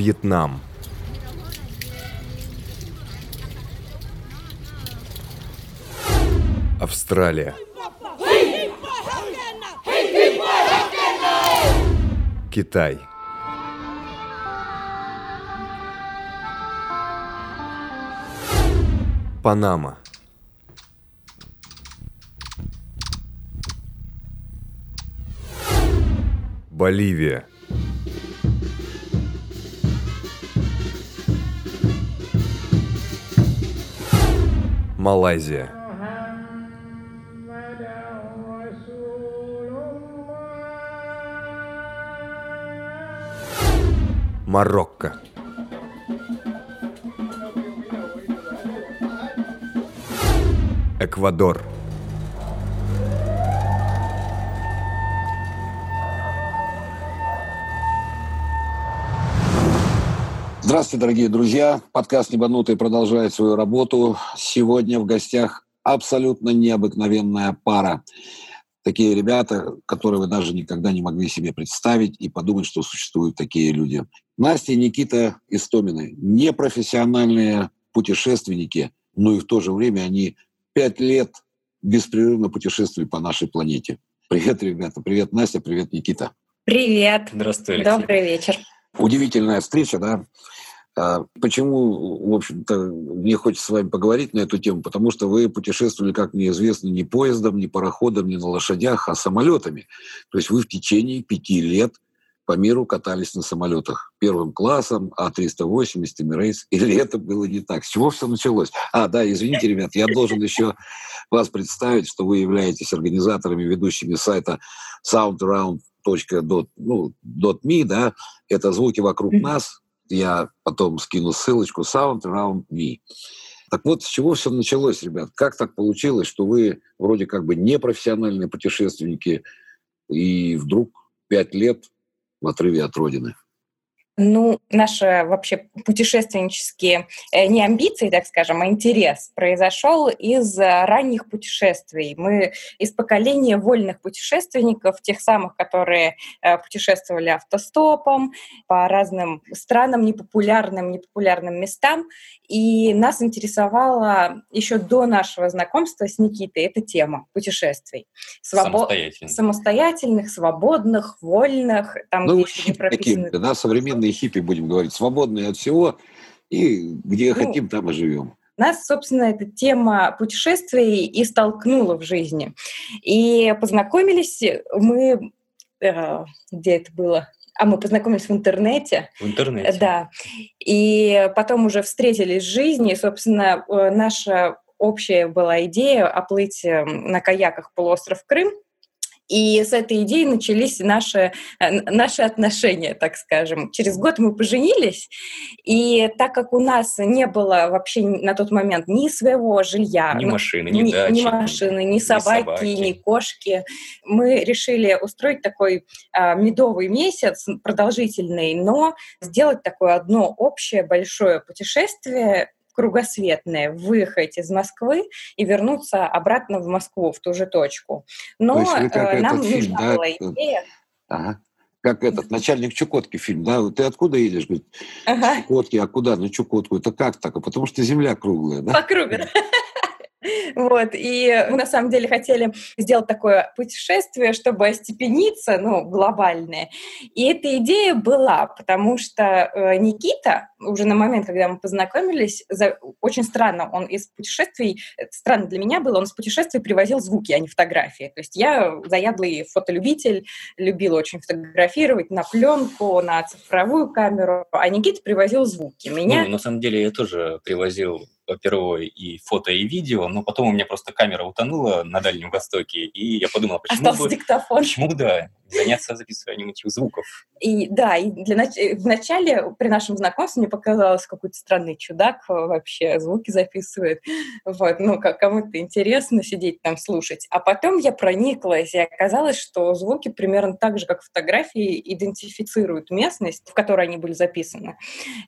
Вьетнам. Австралия. Китай. Панама. Боливия. Малайзия. Марокко. Эквадор. Здравствуйте, дорогие друзья. Подкаст «Небанутый» продолжает свою работу. Сегодня в гостях абсолютно необыкновенная пара. Такие ребята, которые вы даже никогда не могли себе представить и подумать, что существуют такие люди. Настя и Никита Истомины – непрофессиональные путешественники, но и в то же время они пять лет беспрерывно путешествуют по нашей планете. Привет, ребята. Привет, Настя. Привет, Никита. Привет. Здравствуй, Алексей. Добрый вечер. Удивительная встреча, да? А, почему, в общем-то, мне хочется с вами поговорить на эту тему? Потому что вы путешествовали, как мне известно, не поездом, не пароходом, не на лошадях, а самолетами. То есть вы в течение пяти лет по миру катались на самолетах. Первым классом, А380, Эмирейс. Или это было не так? С чего все началось? А, да, извините, ребят, я должен еще вас представить, что вы являетесь организаторами, ведущими сайта soundaround.me, ну, да, это звуки вокруг нас, я потом скину ссылочку Sound Around Me. Так вот, с чего все началось, ребят? Как так получилось, что вы вроде как бы непрофессиональные путешественники, и вдруг пять лет в отрыве от Родины? Ну, наши вообще путешественнические, э, не амбиции, так скажем, а интерес произошел из э, ранних путешествий. Мы из поколения вольных путешественников, тех самых, которые э, путешествовали автостопом по разным странам, непопулярным, непопулярным местам. И нас интересовала еще до нашего знакомства с Никитой эта тема путешествий. Свобо... Самостоятельных. Самостоятельных, свободных, вольных, там, ну, где еще не прописаны... Такие, да, современные свободные хиппи, будем говорить, свободные от всего, и где ну, хотим, там и живем. Нас, собственно, эта тема путешествий и столкнула в жизни. И познакомились мы, э, где это было? А мы познакомились в интернете. В интернете. Да. И потом уже встретились в жизни. И, собственно, э, наша общая была идея оплыть э, на каяках полуостров Крым. И с этой идеей начались наши, э, наши отношения, так скажем. Через год мы поженились, и так как у нас не было вообще на тот момент ни своего жилья, ни машины, ни, ни дачи, ни машины, ни собаки, ни, собаки. ни кошки, мы решили устроить такой а, медовый месяц, продолжительный, но сделать такое одно общее большое путешествие кругосветное, выехать из Москвы и вернуться обратно в Москву, в ту же точку. Но То есть э, нам фильм, нужна да? была идея. Ага. Как этот начальник Чукотки фильм, да? Ты откуда едешь? Говорит, ага. Чукотки, а куда? На Чукотку. Это как так? А потому что земля круглая, да? По кругу, Вот, и мы на самом деле хотели сделать такое путешествие, чтобы остепениться, ну, глобальное. И эта идея была, потому что э, Никита, уже на момент, когда мы познакомились, за, очень странно, он из путешествий, странно для меня было, он из путешествий привозил звуки, а не фотографии. То есть я заядлый фотолюбитель, любила очень фотографировать на пленку, на цифровую камеру, а Никита привозил звуки. Меня... Ну, на самом деле я тоже привозил впервые и фото, и видео, но потом у меня просто камера утонула на Дальнем Востоке, и я подумал, почему Остался бы, диктофон. Почему, да, заняться записыванием этих звуков. И да, и для нач... в начале при нашем знакомстве мне показалось какой-то странный чудак вообще звуки записывает. Вот, ну, как кому-то интересно сидеть там слушать. А потом я прониклась, и оказалось, что звуки примерно так же, как фотографии, идентифицируют местность, в которой они были записаны.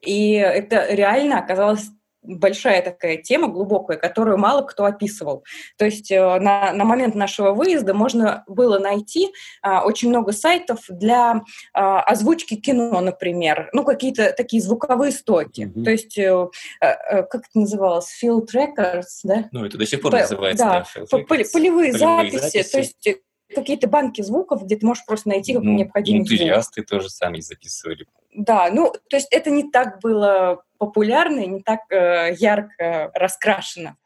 И это реально оказалось большая такая тема, глубокая, которую мало кто описывал. То есть э, на, на момент нашего выезда можно было найти а, очень много сайтов для а, озвучки кино, например, ну, какие-то такие звуковые стоки. Mm-hmm. То есть, а, а, как это называлось, field records, да? Ну, это до сих пор П- называется, да, да полевые, полевые записи, записи, то есть какие-то банки звуков, где ты можешь просто найти ну, необходимый энтузиасты звук. тоже сами записывали. Да, ну, то есть это не так было популярно и не так э, ярко раскрашено.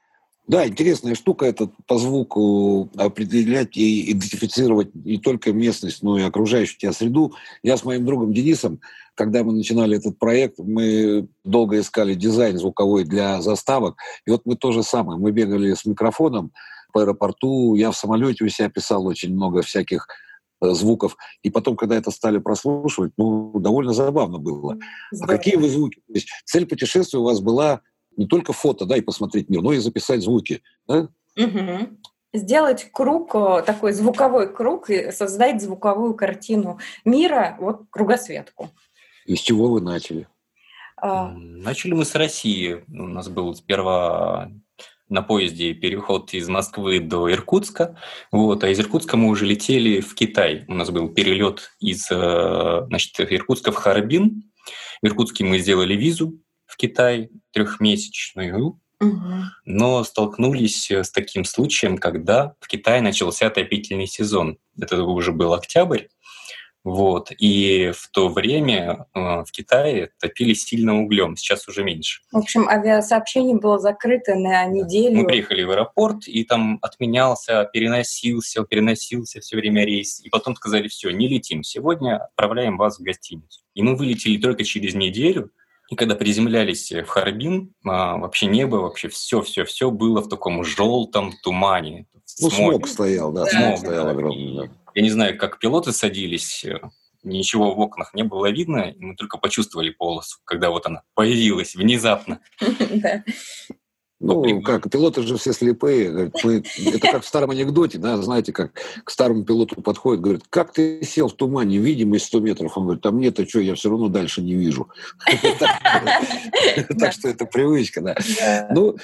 Да, интересная штука это по звуку определять и идентифицировать не только местность, но и окружающую тебя среду. Я с моим другом Денисом, когда мы начинали этот проект, мы долго искали дизайн звуковой для заставок. И вот мы то же самое. Мы бегали с микрофоном, по аэропорту. Я в самолете у себя писал очень много всяких э, звуков. И потом, когда это стали прослушивать, ну, довольно забавно было. Здорово. А какие вы звуки? То есть цель путешествия у вас была не только фото, да, и посмотреть мир, но и записать звуки, да? Угу. Сделать круг, э, такой звуковой круг, и создать звуковую картину мира, вот кругосветку. И с чего вы начали? А... Начали мы с России. У нас был сперва на поезде переход из Москвы до Иркутска, вот, а из Иркутска мы уже летели в Китай. У нас был перелет из э, значит, Иркутска в Харбин. В Иркутске мы сделали визу в Китай трехмесячную, но столкнулись э, с таким случаем, когда в Китае начался отопительный сезон. Это уже был октябрь, вот. И в то время э, в Китае топили сильно углем, сейчас уже меньше. В общем, авиасообщение было закрыто на неделю. Мы приехали в аэропорт, и там отменялся, переносился, переносился все время рейс. И потом сказали, все, не летим, сегодня отправляем вас в гостиницу. И мы вылетели только через неделю, и когда приземлялись в Харбин, а, вообще небо, вообще все-все-все было в таком желтом тумане. Ну, смог стоял, да, да смог стоял огромный. Да. Я не знаю, как пилоты садились, э, ничего в окнах не было видно, и мы только почувствовали полосу, когда вот она появилась внезапно. Ну, как, пилоты же все слепые. Мы, это как в старом анекдоте, да, знаете, как к старому пилоту подходит, говорит, как ты сел в тумане, видимость 100 метров? Он говорит, а мне-то что, я все равно дальше не вижу. Так что это привычка, да. Ну,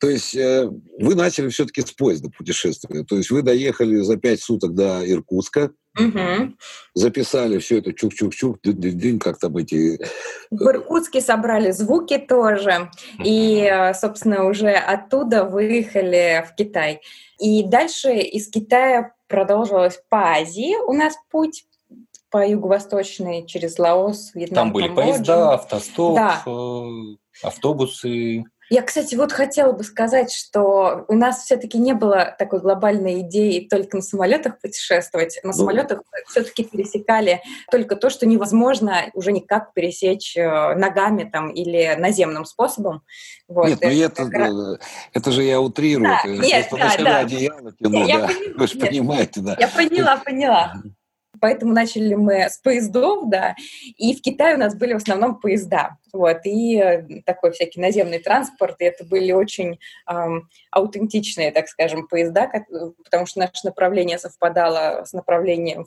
то есть э, вы начали все-таки с поезда путешествия. То есть вы доехали за пять суток до Иркутска, угу. записали все это чук-чук-чук, дынь, как там эти... Э, В Иркутске собрали звуки тоже. И, э, собственно, уже оттуда выехали в Китай. И дальше из Китая продолжилась по Азии у нас путь по юго-восточной через Лаос, Вьетнам, Там были Камбоджу. поезда, автостоп, да. автобусы. Я, кстати, вот хотела бы сказать, что у нас все-таки не было такой глобальной идеи только на самолетах путешествовать. На ну, самолетах все-таки пересекали только то, что невозможно уже никак пересечь э, ногами там или наземным способом. Вот. Нет, ну это, это, это же я утрирую. Да, нет, да, да. одеяло тяну, я, да. Я, Вы же нет, понимаете, да. Я поняла, поняла. Поэтому начали мы с поездов, да, и в Китае у нас были в основном поезда, вот, и э, такой всякий наземный транспорт, и это были очень эм, аутентичные, так скажем, поезда, потому что наше направление совпадало с направлением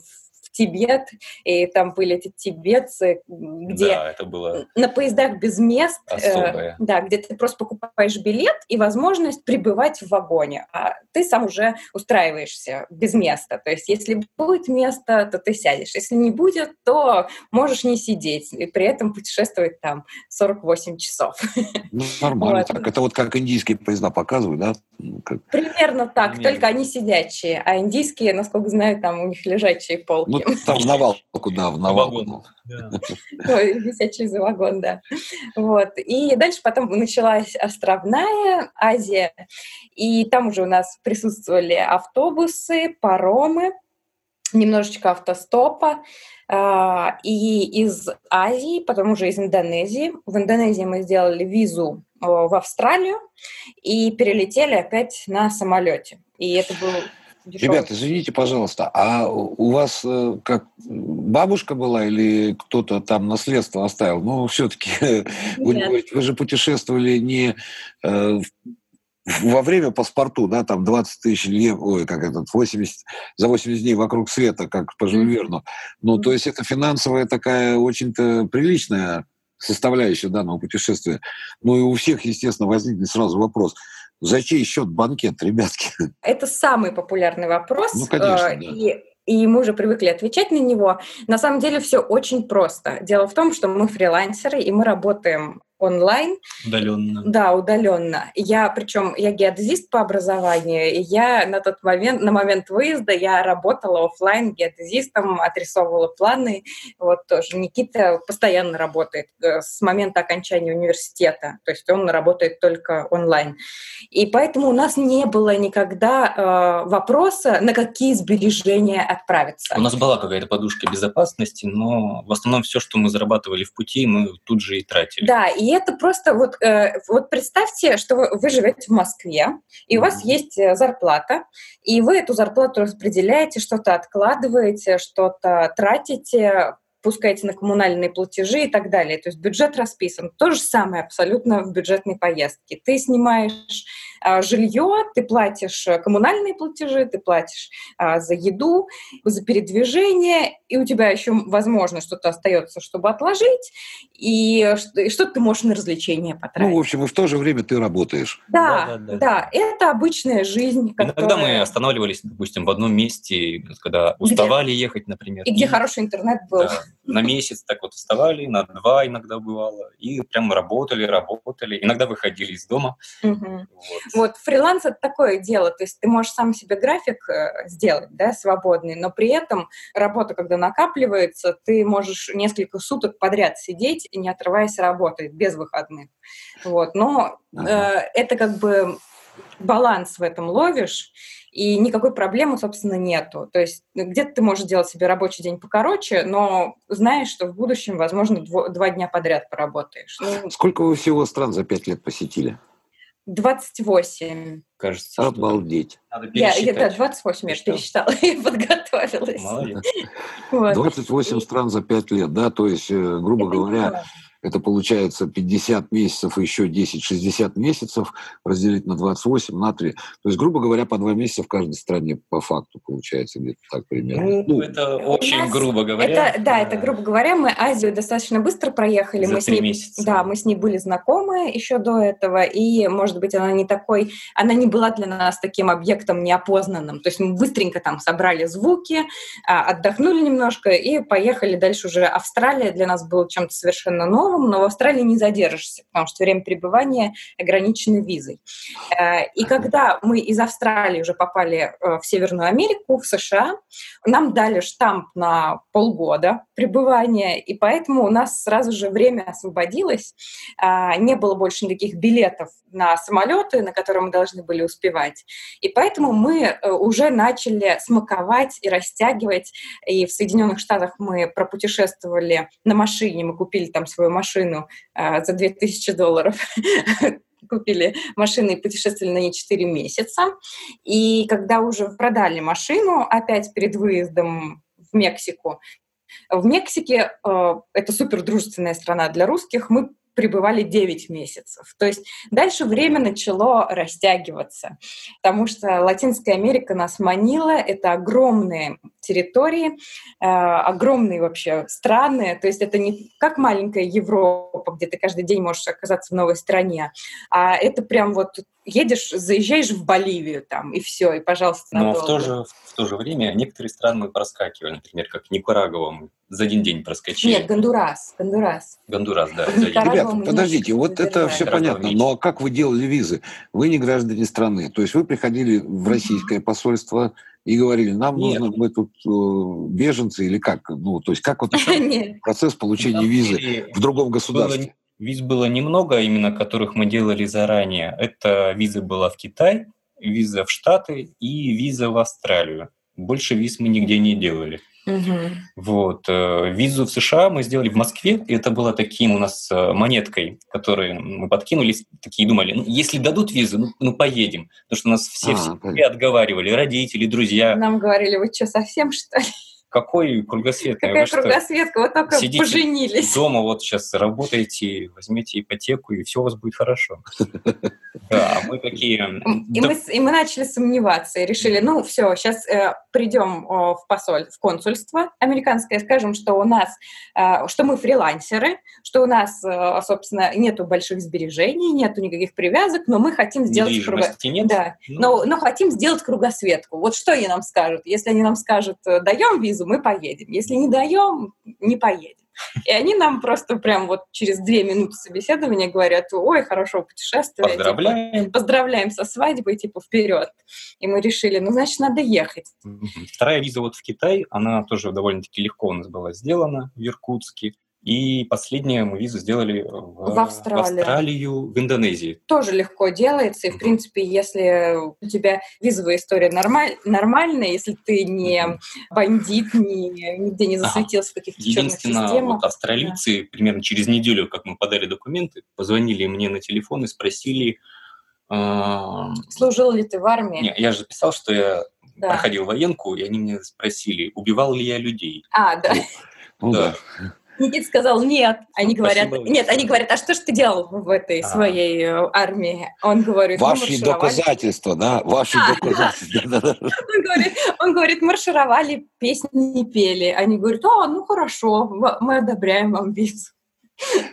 Тибет, и там были эти тибетцы, где да, это было на поездах без мест, э, да, где ты просто покупаешь билет и возможность пребывать в вагоне, а ты сам уже устраиваешься без места. То есть если будет место, то ты сядешь, если не будет, то можешь не сидеть и при этом путешествовать там 48 часов. Ну, нормально вот. так. Это вот как индийские поезда показывают, да? Ну, как... Примерно так, Примерно. только они сидячие, а индийские, насколько знаю, там у них лежачие полки. Ну, там в навалку, да, в навалку. Висячий за вагон, да. Вот. И дальше потом началась островная Азия, и там уже у нас присутствовали автобусы, паромы, немножечко автостопа, а, и из Азии, потом уже из Индонезии. В Индонезии мы сделали визу в Австралию и перелетели опять на самолете. И это был Дешевый. Ребята, извините, пожалуйста, а у вас э, как бабушка была или кто-то там наследство оставил? Ну, все-таки вы, вы же путешествовали не э, во время паспорту, да, там 20 тысяч лев, ой, как этот, 80, за 80 дней вокруг света, как по Верну. Ну, то есть это финансовая такая очень-то приличная составляющая данного путешествия. Ну и у всех, естественно, возникнет сразу вопрос, за чей счет банкет, ребятки? Это самый популярный вопрос. Ну, конечно, э, да. И и мы уже привыкли отвечать на него. На самом деле все очень просто. Дело в том, что мы фрилансеры, и мы работаем онлайн. Удаленно. Да, удаленно. Я, причем, я геодезист по образованию, и я на тот момент, на момент выезда, я работала офлайн геодезистом, отрисовывала планы. Вот тоже Никита постоянно работает э, с момента окончания университета, то есть он работает только онлайн. И поэтому у нас не было никогда э, вопроса, на какие сбережения отправиться. У нас была какая-то подушка безопасности, но в основном все, что мы зарабатывали в пути, мы тут же и тратили. Да, и это просто вот, э, вот представьте, что вы, вы живете в Москве, и у вас есть э, зарплата, и вы эту зарплату распределяете, что-то откладываете, что-то тратите, пускаете на коммунальные платежи и так далее. То есть бюджет расписан. То же самое абсолютно в бюджетной поездке. Ты снимаешь жилье, ты платишь э, коммунальные платежи, ты платишь а, за еду, за передвижение, и у тебя еще, возможно, что-то остается, чтобы отложить, и, и что ты можешь на развлечения потратить. Ну, в общем, и в то же время ты работаешь. Да, да, да, да. да. это обычная жизнь. Которая... Иногда мы останавливались, допустим, в одном месте, когда уставали где? ехать, например. И, и где хороший интернет был. Да, на месяц так вот вставали, на два иногда бывало, и прям работали, работали. Иногда выходили из дома. Угу. Вот. Вот, фриланс — это такое дело, то есть ты можешь сам себе график э, сделать, да, свободный, но при этом работа, когда накапливается, ты можешь несколько суток подряд сидеть, не отрываясь работать, без выходных. Вот, но э, это как бы баланс в этом ловишь, и никакой проблемы, собственно, нету. То есть где-то ты можешь делать себе рабочий день покороче, но знаешь, что в будущем, возможно, дво- два дня подряд поработаешь. Ну, Сколько вы всего стран за пять лет посетили? 28. Кажется, Обалдеть. Надо я, я, да, 28 я пересчитала, я подготовилась. Молодец. Вот. 28 стран за 5 лет, да, то есть, э, грубо Это говоря. Это получается 50 месяцев и еще 10-60 месяцев разделить на 28, на 3. То есть, грубо говоря, по 2 месяца в каждой стране по факту получается где-то так примерно. Ну, это У очень нас грубо говоря. Это, да, это грубо говоря, мы Азию достаточно быстро проехали. За мы с три ней, месяца. Да, мы с ней были знакомы еще до этого, и, может быть, она не такой, она не была для нас таким объектом неопознанным. То есть мы быстренько там собрали звуки, а, отдохнули немножко и поехали дальше уже. Австралия для нас была чем-то совершенно новым, но в Австралии не задержишься, потому что время пребывания ограничено визой. Э, И когда мы из Австралии уже попали э, в Северную Америку, в США, нам дали штамп на полгода пребывания, и поэтому у нас сразу же время освободилось, а, не было больше никаких билетов на самолеты, на которые мы должны были успевать. И поэтому мы э, уже начали смаковать и растягивать. И в Соединенных Штатах мы пропутешествовали на машине, мы купили там свою машину а, за 2000 долларов купили машину и путешествовали на ней 4 месяца. И когда уже продали машину, опять перед выездом в Мексику, в Мексике, э, это супер дружественная страна для русских, мы пребывали 9 месяцев. То есть дальше время начало растягиваться, потому что Латинская Америка нас манила, это огромные территории, э, огромные вообще страны, то есть это не как маленькая Европа, где ты каждый день можешь оказаться в новой стране, а это прям вот едешь, заезжаешь в Боливию там, и все, и пожалуйста, Но в надолго. то, же, в то же время некоторые страны мы проскакивали, например, как Никарагуа, мы за один день проскочили. Нет, Гондурас, Гондурас. Гондурас, да. Мы подождите, вот это все понятно, но как вы делали визы? Вы не граждане страны, то есть вы приходили в российское посольство и говорили, нам Нет. нужно, мы тут э, беженцы или как? Ну, то есть как вот процесс получения визы в другом государстве? Виз было немного, именно которых мы делали заранее. Это виза была в Китай, виза в Штаты и виза в Австралию. Больше виз мы нигде не делали. Мгм. Вот. э, Визу в США мы сделали в Москве, и это было таким у нас э, монеткой, которой мы подкинулись, такие думали, ну, если дадут визу, ну, ну, поедем. Потому что нас все, А, все отговаривали, родители, друзья. Нам говорили, вы что, совсем что ли? Какой кругосветный? Какая Вы что, кругосветка, вы только сидите поженились. дома вот сейчас работаете, возьмете ипотеку, и все у вас будет хорошо. Да, а мы такие... И мы, с- и мы начали сомневаться и решили, ну все, сейчас придем в посоль, в консульство американское, скажем, что у нас, э, что мы фрилансеры, что у нас, э, собственно, нету больших сбережений, нету никаких привязок, но мы хотим сделать круго... нет. Да, ну. но, но хотим сделать кругосветку. Вот что они нам скажут? Если они нам скажут, даем визу, мы поедем. Если не даем, не поедем. И они нам просто прям вот через две минуты собеседования говорят, ой, хорошо путешествие. Типа, Поздравляем. Типа, поздравляем со свадьбой, типа, вперед. И мы решили, ну, значит, надо ехать. Вторая виза вот в Китай, она тоже довольно-таки легко у нас была сделана в Иркутске. И последнее мы визу сделали в, в, Австралию. в Австралию, в Индонезии. Тоже легко делается. И, в принципе, если у тебя визовая история нормаль, нормальная, если ты не бандит, не, нигде не засветился в каких-то черных системах. вот австралийцы да. примерно через неделю, как мы подали документы, позвонили мне на телефон и спросили... Э, Служил ли ты в армии? Не, я же писал, что я да. проходил военку, и они меня спросили, убивал ли я людей. А, да. Ну, да. Никит сказал нет. Они говорят, нет, они говорят, а что ж ты делал в этой а. своей э, армии? Он говорит, ваши доказательства, да, ваши а, доказательства. Он, говорит, маршировали, песни не пели. Они говорят, о, ну хорошо, мы одобряем вам визу.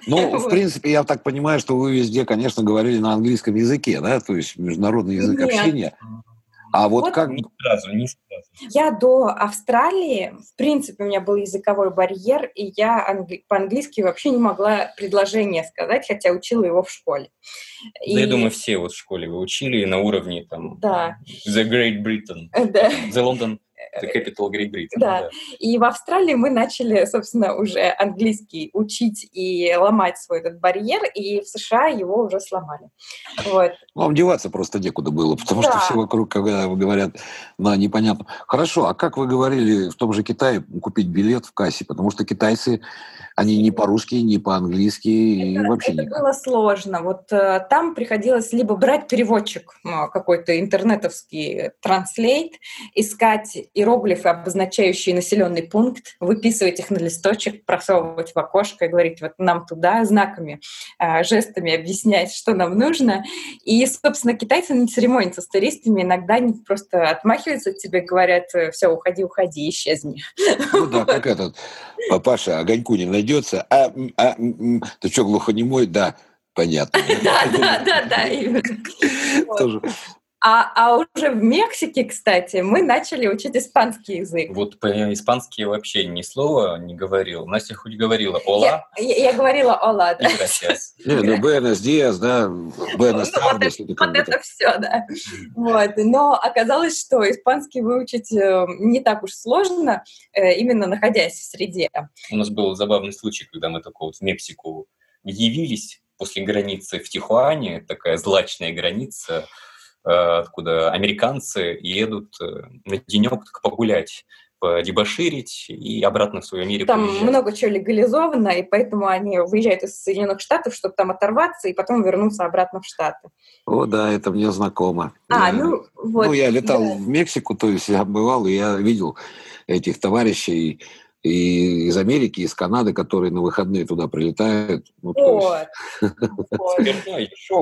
Ну, в принципе, я так понимаю, что вы везде, конечно, говорили на английском языке, да, то есть международный язык Нет. общения. А вот, вот как... Не сразу, не сразу. Я до Австралии, в принципе, у меня был языковой барьер, и я англи... по-английски вообще не могла предложение сказать, хотя учила его в школе. И... Да, я думаю, все вот в школе вы учили на уровне там да. The Great Britain, да. The London The Capital Great Britain. Да. да. И в Австралии мы начали, собственно, уже английский учить и ломать свой этот барьер, и в США его уже сломали. Вот. Вам деваться просто некуда было, потому да. что все вокруг, когда говорят на непонятно. Хорошо, а как вы говорили в том же Китае купить билет в кассе? Потому что китайцы они не по-русски, не по-английски и вообще Это никак. было сложно. Вот э, там приходилось либо брать переводчик э, какой-то интернетовский, транслейт, искать иероглифы, обозначающие населенный пункт, выписывать их на листочек, просовывать в окошко и говорить вот нам туда, знаками, э, жестами объяснять, что нам нужно. И, собственно, китайцы не церемонятся с туристами, иногда они просто отмахиваются от тебя, говорят, все, уходи, уходи, исчезни. Ну да, как этот, папаша, огоньку не найдется. А, а ты что, глухонемой? Да, понятно. Да, да, да. Тоже а, а уже в Мексике, кстати, мы начали учить испанский язык. Вот по-испански вообще ни слова не говорил. Настя хоть говорила «ола». Я, я, я говорила «ола», да. Не, ну «buenos dias», да, «buenos tardes». Ну, вот это все, да. Вот. Но оказалось, что испанский выучить э, не так уж сложно, э, именно находясь в среде. У нас был забавный случай, когда мы только вот в Мексику явились после границы в Тихуане, такая злачная граница, откуда американцы едут э, на денек погулять дебоширить и обратно в свою Америку Там уезжать. много чего легализовано, и поэтому они выезжают из Соединенных Штатов, чтобы там оторваться и потом вернуться обратно в Штаты. О, да, это мне знакомо. А, я, ну, вот. Ну, я летал да. в Мексику, то есть я бывал, и я видел этих товарищей, и из Америки, из Канады, которые на выходные туда прилетают. Ну, вот.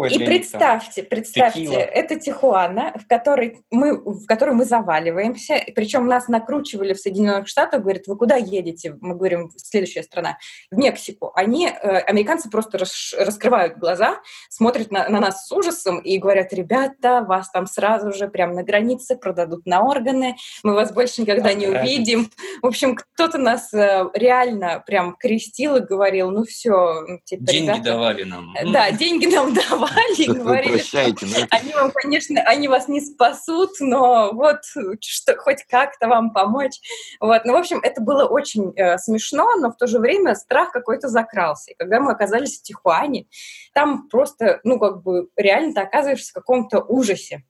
И представьте, представьте, это Тихуана, в которой мы, в которой мы заваливаемся, причем нас накручивали в Соединенных Штатах, говорят, вы куда едете? Мы говорим, следующая страна, в Мексику. Они, э, американцы просто раскрывают глаза, смотрят на, на нас с ужасом и говорят, ребята, вас там сразу же прямо на границе продадут на органы, мы вас больше никогда не увидим. В общем, кто-то нас э, реально прям крестил и говорил, ну все, типа, деньги ребята, давали нам. Э, да, деньги нам давали, говорили, они вам, конечно, они вас не спасут, но вот что, хоть как-то вам помочь. Вот, ну, в общем, это было очень э, смешно, но в то же время страх какой-то закрался. И когда мы оказались в Тихуане, там просто, ну, как бы реально ты оказываешься в каком-то ужасе.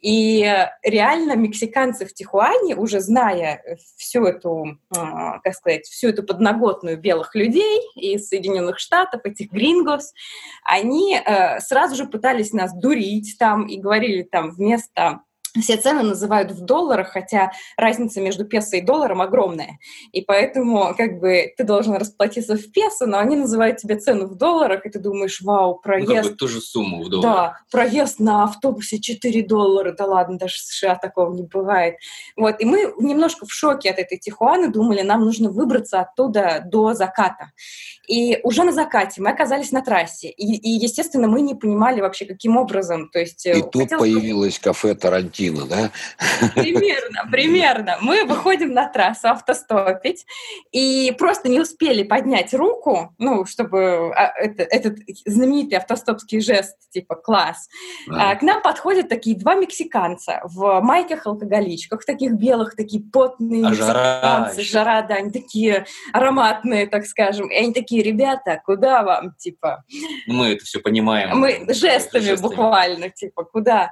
И реально мексиканцы в Тихуане, уже зная всю эту, а, как сказать, всю эту подноготную белых людей из Соединенных Штатов, этих грингос, они э, сразу же пытались нас дурить там и говорили там вместо все цены называют в долларах, хотя разница между песо и долларом огромная. И поэтому как бы ты должен расплатиться в песо, но они называют тебе цену в долларах, и ты думаешь, вау, проезд... Ну, как бы ту же сумму в долларах. Да, проезд на автобусе 4 доллара, да ладно, даже в США такого не бывает. Вот, и мы немножко в шоке от этой Тихуаны, думали, нам нужно выбраться оттуда до заката. И уже на закате мы оказались на трассе, и, и естественно, мы не понимали вообще, каким образом, то есть... Э, и тут появилось кафе Тарантино Тарантино, да? Примерно, примерно. Мы выходим на трассу автостопить и просто не успели поднять руку, ну, чтобы а, это, этот знаменитый автостопский жест, типа класс. Да. А, к нам подходят такие два мексиканца в майках-алкоголичках, таких белых, такие потные а мексиканцы. Жара, жара, да, они такие ароматные, так скажем. И они такие, ребята, куда вам, типа? Мы это все понимаем. Мы жестами, жестами. буквально, типа, куда?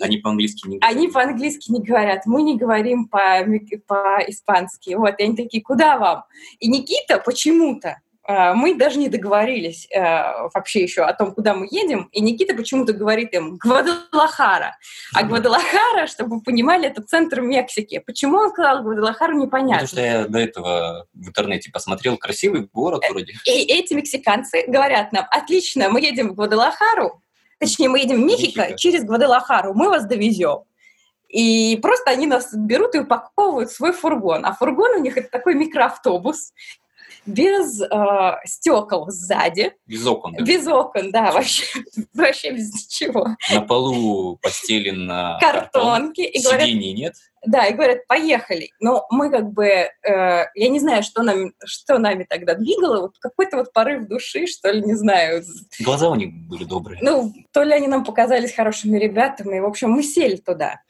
Они по-английски не они по-английски не говорят, мы не говорим по-испански. Вот, и они такие, куда вам? И Никита почему-то, а, мы даже не договорились э, вообще еще о том, куда мы едем, и Никита почему-то говорит им «Гвадалахара». А Гвадалахара, чтобы вы понимали, это центр Мексики. Почему он сказал Гвадалахару, непонятно. Потому что я до этого в интернете посмотрел, красивый город э, вроде. И эти мексиканцы говорят нам «Отлично, мы едем в Гвадалахару, точнее, мы едем в Мехико, Мехико. через Гвадалахару, мы вас довезем». И просто они нас берут и упаковывают в свой фургон. А фургон у них это такой микроавтобус, без э, стекол сзади. Без окон. Да? Без окон, да, вообще, вообще без ничего. На полу постелено картонки. Картон. И говорят, Сидений нет. Да, и говорят, поехали. Но мы как бы, э, я не знаю, что, нам, что нами тогда двигало, вот какой-то вот порыв души, что ли, не знаю. Глаза у них были добрые. Ну, то ли они нам показались хорошими ребятами, в общем, мы сели туда.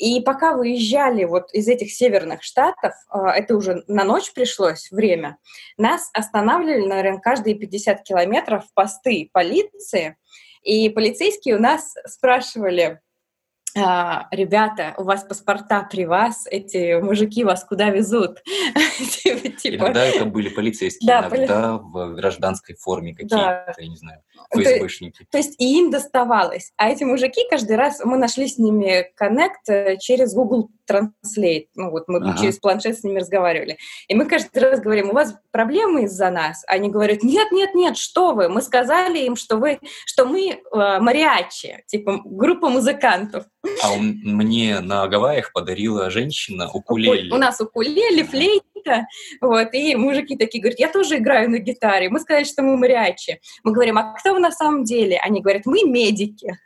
И пока выезжали вот из этих северных штатов, а, это уже на ночь пришлось время, нас останавливали, наверное, каждые 50 километров посты полиции, и полицейские у нас спрашивали, ребята, у вас паспорта при вас, эти мужики вас куда везут? Типа, типа. Иногда это были полицейские, да, иногда в гражданской форме какие-то, я не знаю, ФСБшники. То, есть и им доставалось. А эти мужики каждый раз, мы нашли с ними коннект э, через Google Translate. Ну вот мы через планшет с ними разговаривали. И мы каждый раз говорим, у вас проблемы из-за нас? Они говорят, нет, нет, нет, что вы? Мы сказали им, что вы, что мы э, мариачи, типа группа музыкантов. А он мне на Гавайях подарила женщина укулеле. У нас укулеле, флейта, вот, и мужики такие говорят, я тоже играю на гитаре. Мы сказали, что мы мариачи. Мы говорим, а кто вы на самом деле? Они говорят, мы медики.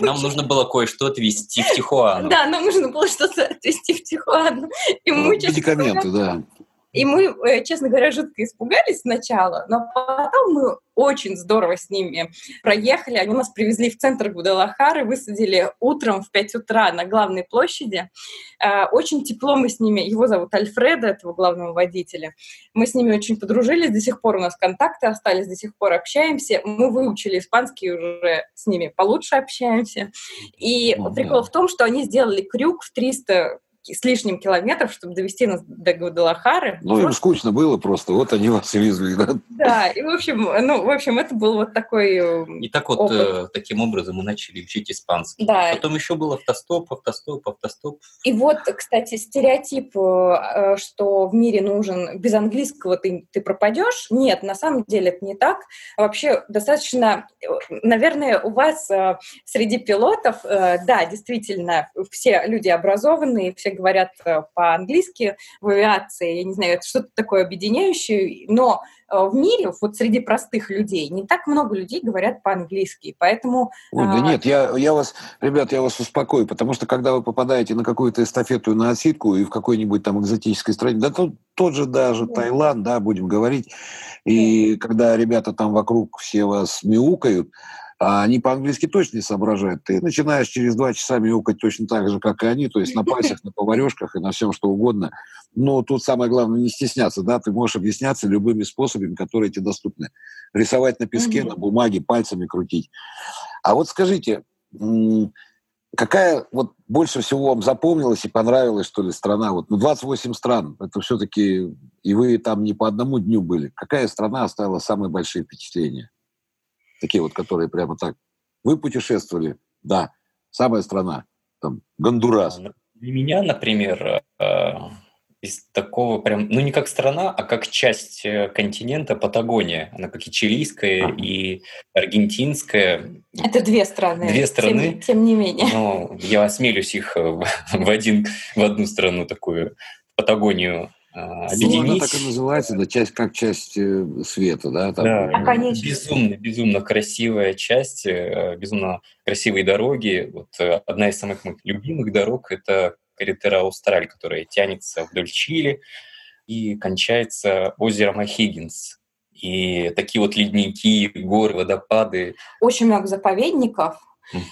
Нам нужно было кое-что отвезти в Тихуану. Да, нам нужно было что-то отвезти в Тихуану. Медикаменты, да. И мы, э, честно говоря, жутко испугались сначала, но потом мы очень здорово с ними проехали. Они нас привезли в центр Гудалахары, высадили утром в 5 утра на главной площади. Э, очень тепло мы с ними, его зовут Альфреда, этого главного водителя. Мы с ними очень подружились, до сих пор у нас контакты остались, до сих пор общаемся. Мы выучили испанский уже с ними получше общаемся. И прикол в том, что они сделали крюк в 300 с лишним километров, чтобы довести нас до Гвадалахары. Ну, им скучно было просто, вот они вас и везли, да? Да, и в общем, ну, в общем, это был вот такой э, И так вот, э, таким образом мы начали учить испанский. Да. Потом еще был автостоп, автостоп, автостоп. И вот, кстати, стереотип, э, что в мире нужен, без английского ты, ты пропадешь. Нет, на самом деле это не так. Вообще достаточно, наверное, у вас среди пилотов, да, действительно, все люди образованные, все говорят э, по-английски в авиации, я не знаю, это что-то такое объединяющее, но э, в мире, вот среди простых людей, не так много людей говорят по-английски, поэтому... Ой, да а... нет, я, я вас, ребят, я вас успокою, потому что когда вы попадаете на какую-то эстафету на отсидку и в какой-нибудь там экзотической стране, да тот, тот же даже да. Таиланд, да, будем говорить, и да. когда ребята там вокруг все вас мяукают, а они по-английски точно не соображают. Ты начинаешь через два часа мяукать точно так же, как и они, то есть на пальцах, на поварешках и на всем, что угодно. Но тут самое главное не стесняться, да, ты можешь объясняться любыми способами, которые тебе доступны. Рисовать на песке, на бумаге, пальцами крутить. А вот скажите, какая вот больше всего вам запомнилась и понравилась, что ли, страна? Вот, ну, 28 стран, это все-таки, и вы там не по одному дню были. Какая страна оставила самые большие впечатления? Такие вот, которые прямо так. Вы путешествовали, да, самая страна? Там, Гондурас. Для меня, например, э, из такого прям, ну не как страна, а как часть э, континента Патагония. Она как и чилийская, и аргентинская. Это две страны. Две страны. Тем, тем не менее. Но я осмелюсь их в, в, один, в одну страну такую, Патагонию а, объединить. Ну, она так и называется, да, часть, как часть э, света, да? Там, да, а, конечно. безумно, безумно красивая часть, э, безумно красивые дороги. Вот э, одна из самых моих любимых дорог – это Каритера Аустраль, которая тянется вдоль Чили и кончается озером Ахиггинс. И такие вот ледники, горы, водопады. Очень много заповедников,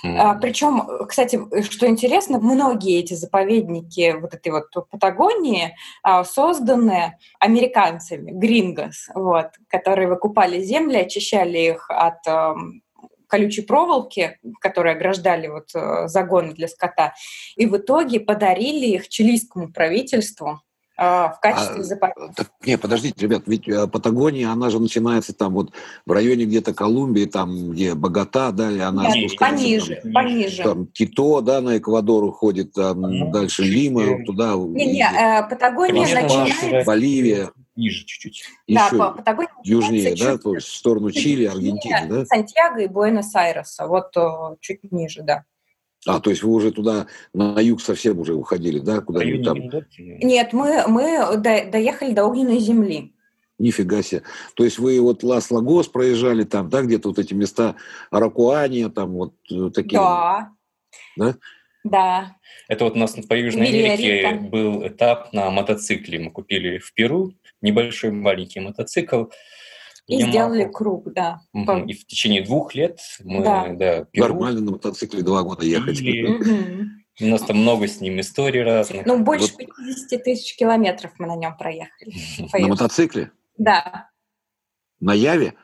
А, причем, кстати, что интересно, многие эти заповедники вот этой вот Патагонии а, созданы американцами, грингос, вот, которые выкупали земли, очищали их от а, колючей проволоки, которые ограждали вот э, загоны для скота, и в итоге подарили их чилийскому правительству в качестве а, заповедника. Так, не, подождите, ребят, ведь э, Патагония, она же начинается там вот в районе где-то Колумбии, там где Богата, да, и она Нет, пониже, там, пониже. Там Кито, да, на Эквадор уходит, там ну, дальше Лима, туда. Не, не, э, Патагония начинается... Боливия. Ниже чуть-чуть. Да, Еще Патагония южнее, да, то есть в сторону Чили, Аргентины, да? Сантьяго и Буэнос-Айреса, вот э, чуть ниже, да. А, то есть вы уже туда на юг совсем уже уходили, да? Куда-нибудь там? Нет, мы, мы доехали до огненной земли. Нифига себе. То есть вы вот Лос-Лагос проезжали там, да, где-то вот эти места Аракуания, там вот э, такие. Да. Да? Да. Это вот у нас по Южной Америке был этап на мотоцикле. Мы купили в Перу небольшой маленький мотоцикл. И Немало. сделали круг, да. Угу. И в течение двух лет мы... Да. Да, Перу, Нормально на мотоцикле два года ехать. И... У нас там много с ним историй разных. Ну, больше вот. 50 тысяч километров мы на нем проехали. На мотоцикле? Да. На Яве?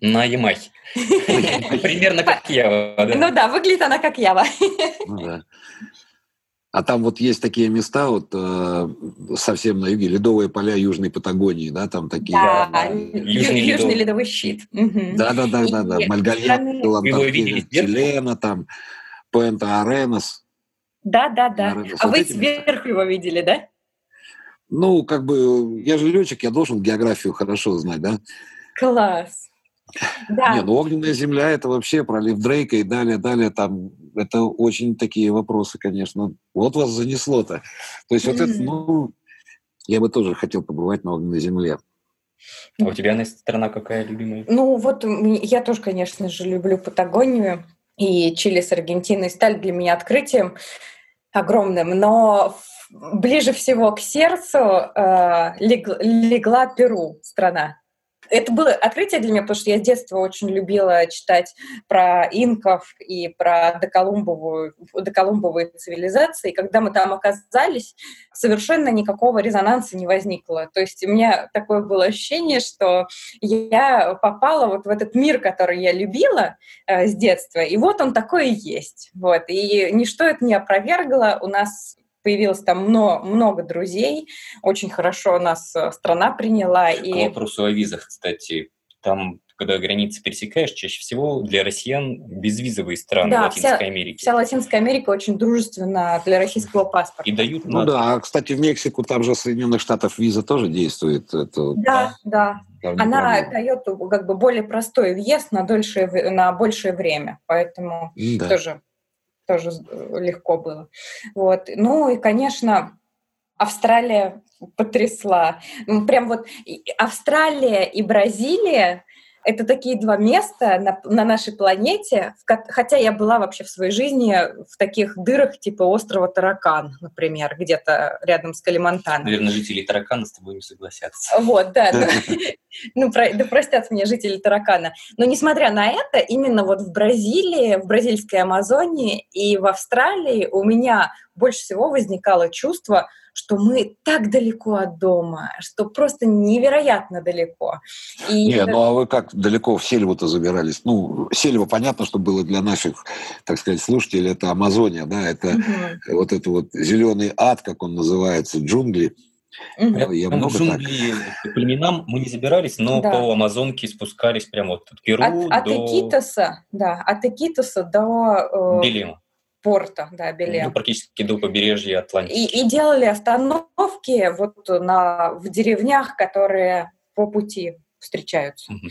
На Ямахе. Примерно как Ява. Ну да, выглядит она как Ява. А там вот есть такие места, вот э, совсем на юге, ледовые поля Южной Патагонии, да, там такие. Да, да Южный, Южный ледовый щит. Да, да, да, да, да. Мальгалья, Челена, там, Пуэнта Аренас. Да, да, да. А вы сверху его видели, да? Ну, как бы, я же летчик, я должен географию хорошо знать, да? Класс. Да. Не, ну огненная земля это вообще пролив Дрейка и далее, далее там это очень такие вопросы, конечно. Вот вас занесло-то. То есть mm-hmm. вот это, ну, я бы тоже хотел побывать на огненной земле. А у тебя, Настя, страна какая любимая? Ну, вот я тоже, конечно же, люблю Патагонию. И Чили с Аргентиной стали для меня открытием огромным. Но ближе всего к сердцу э, лег, легла Перу страна. Это было открытие для меня, потому что я с детства очень любила читать про инков и про доколумбовую, доколумбовые цивилизации. И когда мы там оказались, совершенно никакого резонанса не возникло. То есть у меня такое было ощущение, что я попала вот в этот мир, который я любила э, с детства, и вот он такой и есть. Вот. И ничто это не опровергло. У нас появилось там много, много друзей, очень хорошо нас э, страна приняла. К и... вопросу о визах, кстати, там когда границы пересекаешь, чаще всего для россиян безвизовые страны да, Латинской вся, Америки. Вся Латинская Америка очень дружественна для российского паспорта. И дают Ну да, кстати, в Мексику там же Соединенных Штатов виза тоже действует. Это, да, да. да. Она дает как бы более простой въезд на, дольшее, на большее время, поэтому да. тоже тоже э, легко было. Вот. Ну и, конечно, Австралия потрясла. Прям вот Австралия и Бразилия это такие два места на, на нашей планете, в, хотя я была вообще в своей жизни в таких дырах типа острова Таракан, например, где-то рядом с Калимантаном. Наверное, жители Таракана с тобой не согласятся. Вот, да. Ну, да простят мне жители Таракана. Но несмотря на это, именно вот в Бразилии, в бразильской Амазонии и в Австралии у меня больше всего возникало чувство, что мы так далеко от дома, что просто невероятно далеко. И Не, ну а вы как далеко в Сельву-то забирались? Ну, Сельва, понятно, что было для наших, так сказать, слушателей, это Амазония, да, это угу. вот это вот зеленый ад, как он называется, джунгли. Угу. Я ну, много джунгли так. племенам мы не забирались, но да. по Амазонке спускались прямо вот от Перу от, до... От Экитоса, да, от Экитоса до... Э... Белема. Порта, да, Белем. Ну, практически до побережья Атлантики. И, и делали остановки вот на, в деревнях, которые по пути встречаются. Мгм.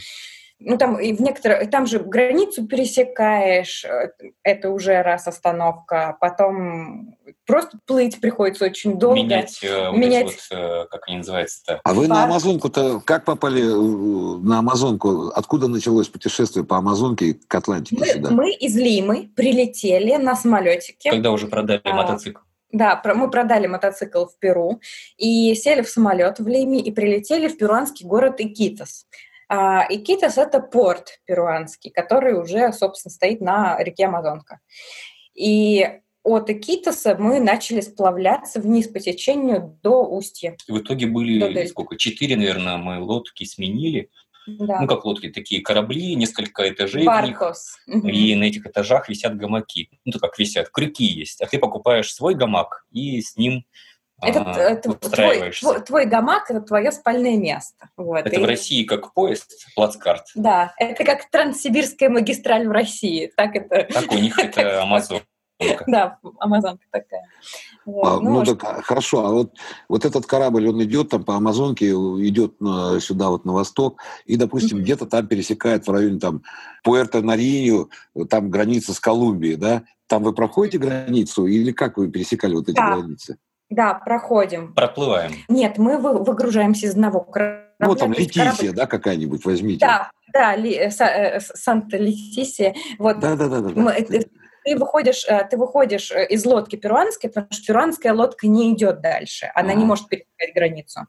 Ну, там и в некоторых, там же границу пересекаешь, э, это уже раз остановка, потом просто плыть приходится очень долго. Менять, э, вот Менять. эти вот, э, как они называются-то, А вы на Пар- Амазонку-то как попали на Амазонку? Откуда началось путешествие по Амазонке к Атлантике Мы, сюда? мы из Лимы прилетели на самолетике. когда уже продали А, мотоцикл. Да, мы продали мотоцикл в Перу и сели в самолет в Лиме и прилетели в перуанский город Икитос. А, Икитос — это порт перуанский, который уже, собственно, стоит на реке Амазонка. И от Икитоса мы начали сплавляться вниз по течению до устья. В итоге До были дельты. сколько? Четыре, наверное, мы лодки сменили. Да. Ну, как лодки, такие корабли, несколько этажей них. Баркос. И на этих этажах висят гамаки. Ну, то как висят, крюки есть. А ты покупаешь свой гамак и с ним Это, а, твой, твой, твой гамак — это твое спальное место. Вот. Это И- в России как поезд, плацкарт. Да, это как транссибирская магистраль в России. Так это... Так у них это Амазон. Да, Амазонка такая. Вот. А, ну, а так а, хорошо, а вот, вот этот корабль, он идет там по Амазонке, идет на- сюда вот на восток, и, допустим, Мгм. где-то там пересекает в районе там Пуэрто-Наринью, там граница с Колумбией, да? Там вы проходите границу или как вы пересекали вот эти Да. границы? Да, проходим. Проплываем. Нет, мы вы- выгружаемся из одного корабля. Ну, там Летисия, корабль- да, какая-нибудь, возьмите. Да, да, Ли- э, Са- э, Санта-Летисия. Вот да, да, да. да, мы- ты выходишь, ты выходишь э, из лодки перуанской, потому что перуанская лодка не идет дальше, она не Ага. может пересекать границу.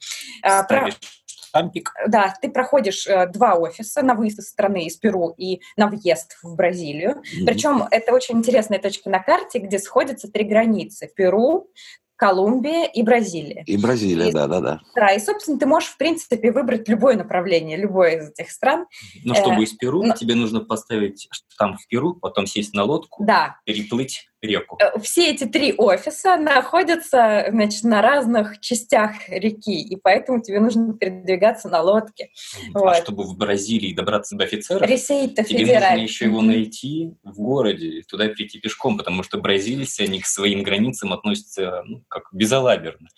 А, про- Ставишь штампик. Да, ты проходишь э, два офиса на выезд из страны, из Перу и на въезд в Бразилию. Мгм. Причем это очень интересная точка на карте, где сходятся три границы. Перу, Колумбия и Бразилия. И Бразилия, И- да, да, да. Да, и, собственно, ты можешь, в принципе, выбрать любое направление, любое из этих стран. Но Э, чтобы из Перу, но- тебе нужно поставить штамп в Перу, потом сесть на лодку, Да, переплыть реку. э, все эти три офиса находятся, значит, на разных частях реки, и поэтому тебе нужно передвигаться на лодке. А вот. чтобы в Бразилии добраться до офицера, тебе нужно федераль. еще его найти в городе, и туда прийти пешком, потому что бразильцы, они к своим границам относятся ну, как безалаберно.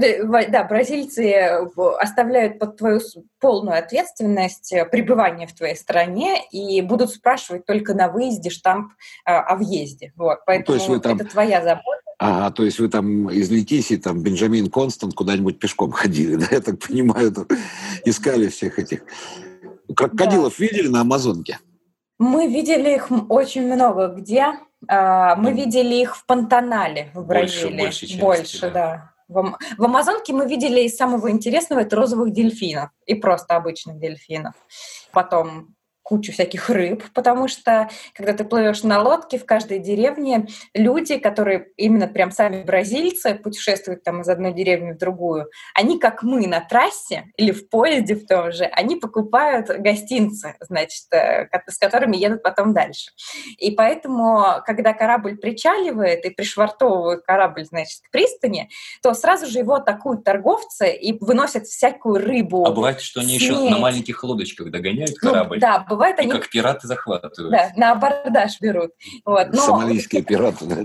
Да, Да, бразильцы э, оставляют под твою полную ответственность э, пребывание в твоей стране и будут спрашивать только на выезде штамп э, о въезде. Вот, поэтому есть вы там- это твоя забота. Ага, то есть вы там из Летисии, там Бенджамин Констант куда-нибудь пешком ходили, да, я так понимаю, там искали всех этих. Крокодилов видели на Амазонке? Мы видели их очень много где. А, Мы Ну, видели их в Пантанале в больше- Бразилии. большей части, Больше, да. да. В, Ам- в Амазонке мы видели из самого интересного это розовых дельфинов и просто обычных дельфинов. Потом кучу всяких рыб, потому что когда ты плывешь на лодке, в каждой деревне люди, которые именно прям сами бразильцы, путешествуют там из одной деревни в другую, они, как мы на трассе или в поезде в том же, они покупают гостинцы, значит, э, с которыми едут потом дальше. И поэтому, когда корабль причаливает и пришвартовывают корабль, значит, к пристани, то сразу же его атакуют торговцы и выносят всякую рыбу. А бывает, что они еще на маленьких лодочках догоняют Ну, корабль, да, бывает, и они как пираты захватывают. да, на абордаж берут. Вот. Но, Сомалийские пираты, да.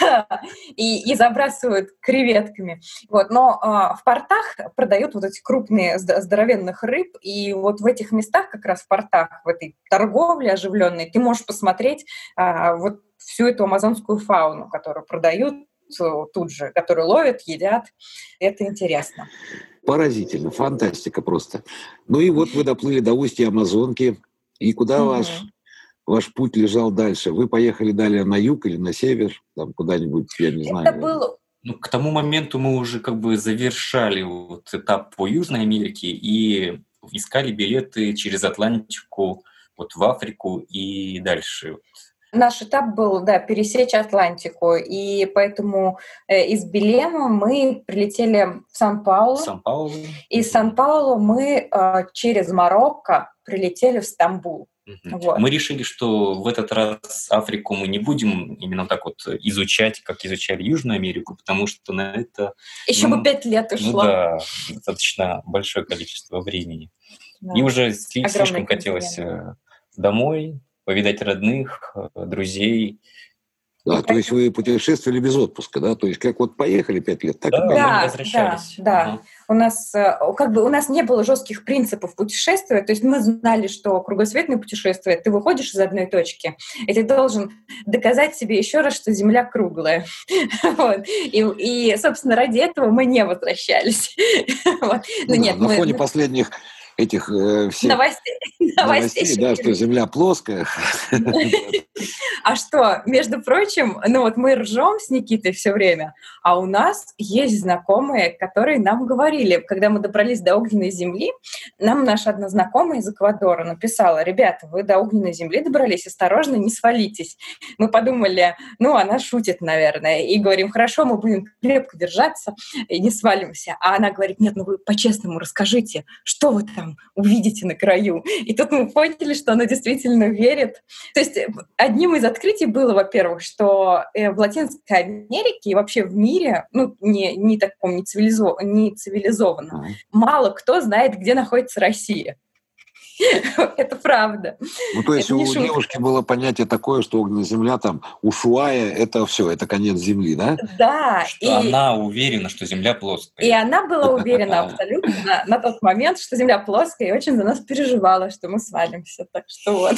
да, и, и забрасывают креветками. Вот. Но а, в портах продают вот эти крупные зд- здоровенных рыб, и вот в этих местах, как раз в портах, в этой торговле оживленной, ты можешь посмотреть а, вот всю эту амазонскую фауну, которую продают э, тут же, которую ловят, едят. Это интересно. Поразительно, фантастика просто. Ну и вот вы доплыли до устья Амазонки. И куда Мгм. ваш, ваш путь лежал дальше? Вы поехали далее на юг или на север? Там куда-нибудь, я не знаю. Это был Ну, к тому моменту мы уже как бы завершали вот этап по Южной Америке и искали билеты через Атлантику вот в Африку и дальше. Наш этап был, да, пересечь Атлантику, и поэтому э, из Белема мы прилетели в Сан-Паулу. Сан-Паулу. Из Сан-Паулу мы э, через Марокко прилетели в Стамбул. Вот. Мы решили, что в этот раз Африку мы не будем именно так вот изучать, как изучали Южную Америку, потому что на это Еще Ну, бы пять лет ну ушло. да, достаточно большое количество времени. Да. И уже Огромный слишком хотелось континент. э, домой, повидать родных, э, друзей. Да, то есть вы путешествовали без отпуска, да? То есть как вот поехали пять лет, так да, и Да, возвращались. да, да. Ага. У нас э, как бы у нас не было жестких принципов путешествия, то есть мы знали, что кругосветное путешествие, ты выходишь из одной точки, и ты должен доказать себе еще раз, что Земля круглая. Вот. И, и, собственно, ради этого мы не возвращались. Вот. Ну Да, нет, на мы- фоне последних этих э, всех новостей, новостей новостей, да, что Земля плоская. А что, между прочим, ну вот мы ржем с Никитой все время, а у нас есть знакомые, которые нам говорили, когда мы добрались до огненной земли, нам наша одна знакомая из Эквадора написала, ребята, вы до огненной земли добрались, осторожно, не свалитесь. Мы подумали, ну, она шутит, наверное, и говорим, хорошо, мы будем крепко держаться и не свалимся. А она говорит, нет, ну вы по-честному расскажите, что вы там увидите на краю. И тут мы поняли, что она действительно верит. То есть э, одним из открытий было, во-первых, что э, в Латинской Америке и вообще в мире, ну, не, не таком не, цивилизо, не цивилизованном, Мгм. мало кто знает, где находится Россия. Это правда. Ну, то есть Это у шутка. девушки было понятие такое, что огненная земля там Ушуая, это все, это конец земли, да? Да, Что и, она уверена, что Земля плоская. и она была уверена абсолютно на, на тот момент, что Земля плоская, и очень за нас переживала, что мы свалимся. Так что вот.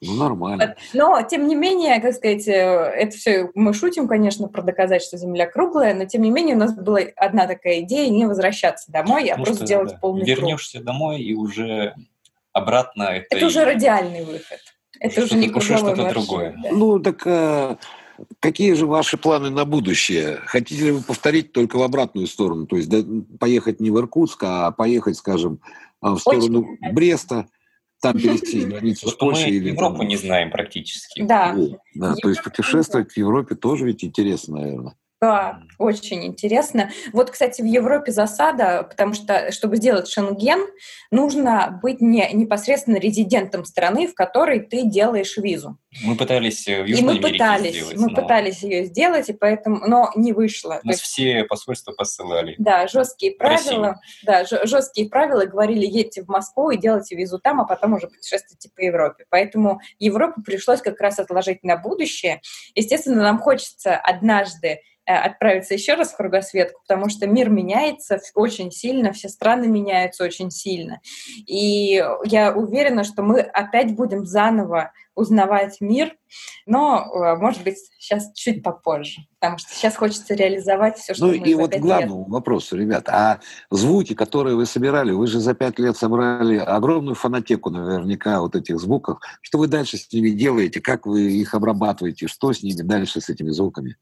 Ну, нормально. Но, тем не менее, как сказать, э, это все мы шутим, конечно, про доказать, что Земля круглая, но, тем не менее, у нас была одна такая идея не возвращаться домой, а просто делать полный круг. Вернешься домой и уже обратно это... Это и- уже радиальный выход. Это уже Что-то- не уже круговой что-то другое. да. Ну, так э, какие же ваши планы на будущее? Хотите ли вы повторить только в обратную сторону? То есть да, поехать не в Иркутск, а поехать, скажем, а, в сторону хотим. Бреста, там перейти границу с мы Польшей или Европу там- не знаем практически. Да, да, то есть путешествовать в Европе тоже ведь интересно, наверное. Да, очень интересно. Вот, кстати, в Европе засада, потому что, чтобы сделать шенген, нужно быть не, непосредственно резидентом страны, в которой ты делаешь визу. Мы пытались э, в и Южной мы Америке пытались, сделать, мы но пытались ее сделать, и поэтому, но не вышло. Нас есть все посольства посылали. Да, жесткие правила. Да, жесткие правила говорили, едьте в Москву и делайте визу там, а потом уже путешествуйте по Европе. Поэтому Европу пришлось как раз отложить на будущее. Естественно, нам хочется однажды отправиться еще раз в кругосветку, потому что мир меняется очень сильно, все страны меняются очень сильно. И я уверена, что мы опять будем заново узнавать мир, но, э, может быть, сейчас чуть попозже, потому что сейчас хочется реализовать все, что Ну мы и за вот лет главному вопросу, ребят. А звуки, которые вы собирали, вы же за пять лет собрали огромную фонотеку наверняка вот этих звуков. Что вы дальше с ними делаете? Как вы их обрабатываете? Что с ними дальше, с этими звуками?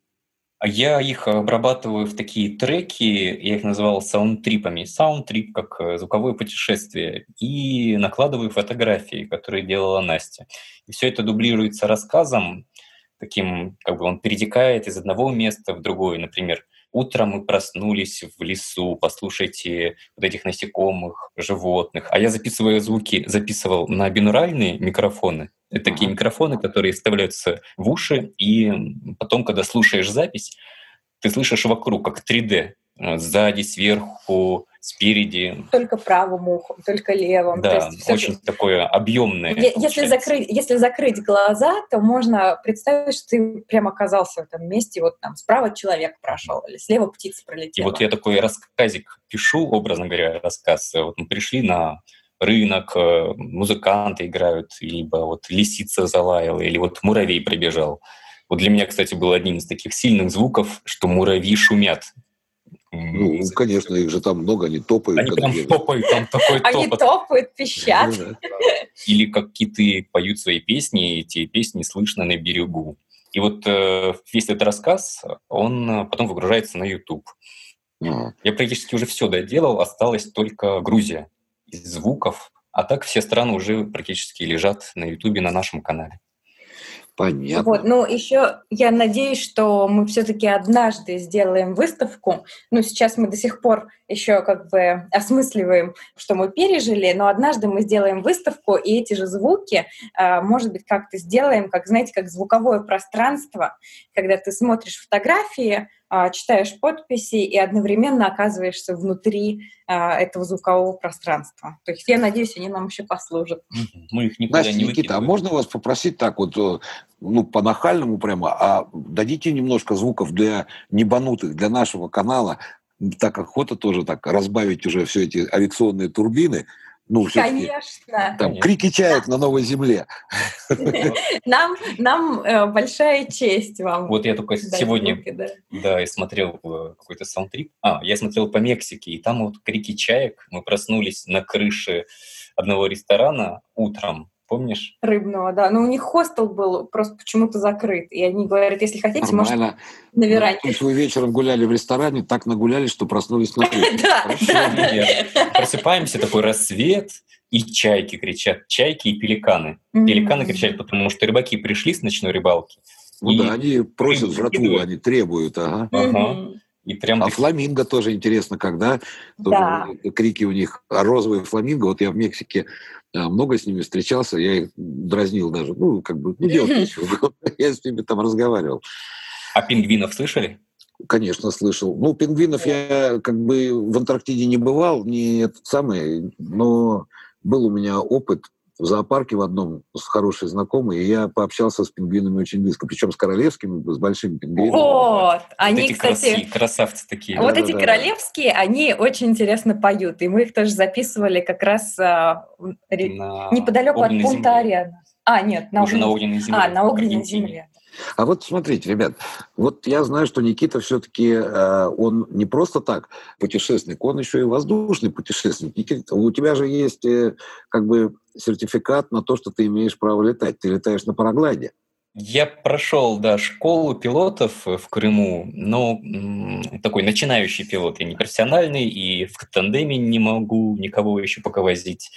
А Я их обрабатываю в такие треки, я их называл саундтрипами. Саундтрип как э, звуковое путешествие. И накладываю фотографии, которые делала Настя. И все это дублируется рассказом, таким, как бы он перетекает из одного места в другое. Например, утром мы проснулись в лесу, послушайте вот этих насекомых, животных. А я записываю звуки, записывал на бинуральные микрофоны. Это такие микрофоны, которые вставляются в уши, и потом, когда слушаешь запись, ты слышишь вокруг, как 3D. Э, Сзади, сверху, спереди. только правым ухом, только левым. То Да, есть всё очень такое объемное. Если закрыть, если закрыть глаза, то можно представить, что ты прям оказался в этом месте, вот там справа человек прошел, или слева птица И пролетела. вот я такой рассказик пишу, образно говоря, рассказ. Вот мы пришли на рынок, э, музыканты играют, либо вот лисица залаяла, или вот муравей пробежал. Вот для меня, кстати, был одним из таких сильных звуков, что муравьи шумят. Ну, М, конечно, их же там много, они топают. Они прям едут. топают, там такой Они топот. топают, пищат. Ну. Или как киты поют свои песни, и эти песни слышно на берегу. И вот э, весь этот рассказ, он э, потом выгружается на YouTube. А, Я практически уже все доделал, осталась только Грузия из звуков, а так все страны уже практически лежат на YouTube на нашем канале. Понятно. Вот, ну еще я надеюсь, что мы все-таки однажды сделаем выставку. Ну сейчас мы до сих пор еще как бы осмысливаем, что мы пережили, но однажды мы сделаем выставку и эти же звуки, а, может быть, как-то сделаем, как знаете, как звуковое пространство, когда ты смотришь фотографии, читаешь подписи и одновременно оказываешься внутри а, этого звукового пространства. То есть я надеюсь, они нам еще послужат. Мы их никуда Настя, не Никита, а выкидываем. можно вас попросить так вот, э, ну, по-нахальному прямо, а дадите немножко звуков для небанутых, для нашего канала, так охота тоже так разбавить уже все эти авиационные турбины, ну, Конечно. там Конечно. крики чаек на новой земле. Нам, нам э, большая честь вам. Вот я только сегодня, звуки, да. да, и смотрел э, какой-то саундтрип. А, я смотрел по Мексике, и там вот крики чаек. Мы проснулись на крыше одного ресторана утром, помнишь? Рыбного, да. Но у них хостел был просто почему-то закрыт. И они говорят, если хотите, Нормально. на Ну, веранде. то есть вы вечером гуляли в ресторане, так нагулялись, что проснулись на. Да. Просыпаемся, такой рассвет, и чайки кричат, чайки и пеликаны. Пеликаны кричат, потому что рыбаки пришли с ночной рыбалки. Ну да, они просят жратву, они требуют, ага. И прям А так- фламинго тоже интересно, когда тоже Да. крики у них. А розовые фламинго, вот я в Мексике много с ними встречался, я их дразнил даже. Ну, как бы, ну, делать нечего. Я с ними там разговаривал. А пингвинов слышали? Конечно, слышал. Ну, пингвинов я как бы в Антарктиде не бывал, не этот самый, но был у меня опыт в зоопарке в одном с хорошей знакомой, и я пообщался с пингвинами очень близко, причем с королевскими, с большими пингвинами. Вот. Вот Они, эти кстати, краси- красавцы такие. вот Да, эти да, да. королевские, они очень интересно поют. И мы их тоже записывали как раз а, На неподалеку от огненной пункта земле. Ариана. А, нет, на Уже на огненной, огненной земле. а, на огненной земле. А вот смотрите, ребят, вот я знаю, что Никита все-таки, он не просто так путешественник, он еще и воздушный путешественник. Никита, у тебя же есть э, как бы сертификат на то, что ты имеешь право летать. Ты летаешь на параглайде. Я прошел, да, школу пилотов в Крыму, но такой начинающий пилот, я не профессиональный, и в тандеме не могу никого еще пока возить.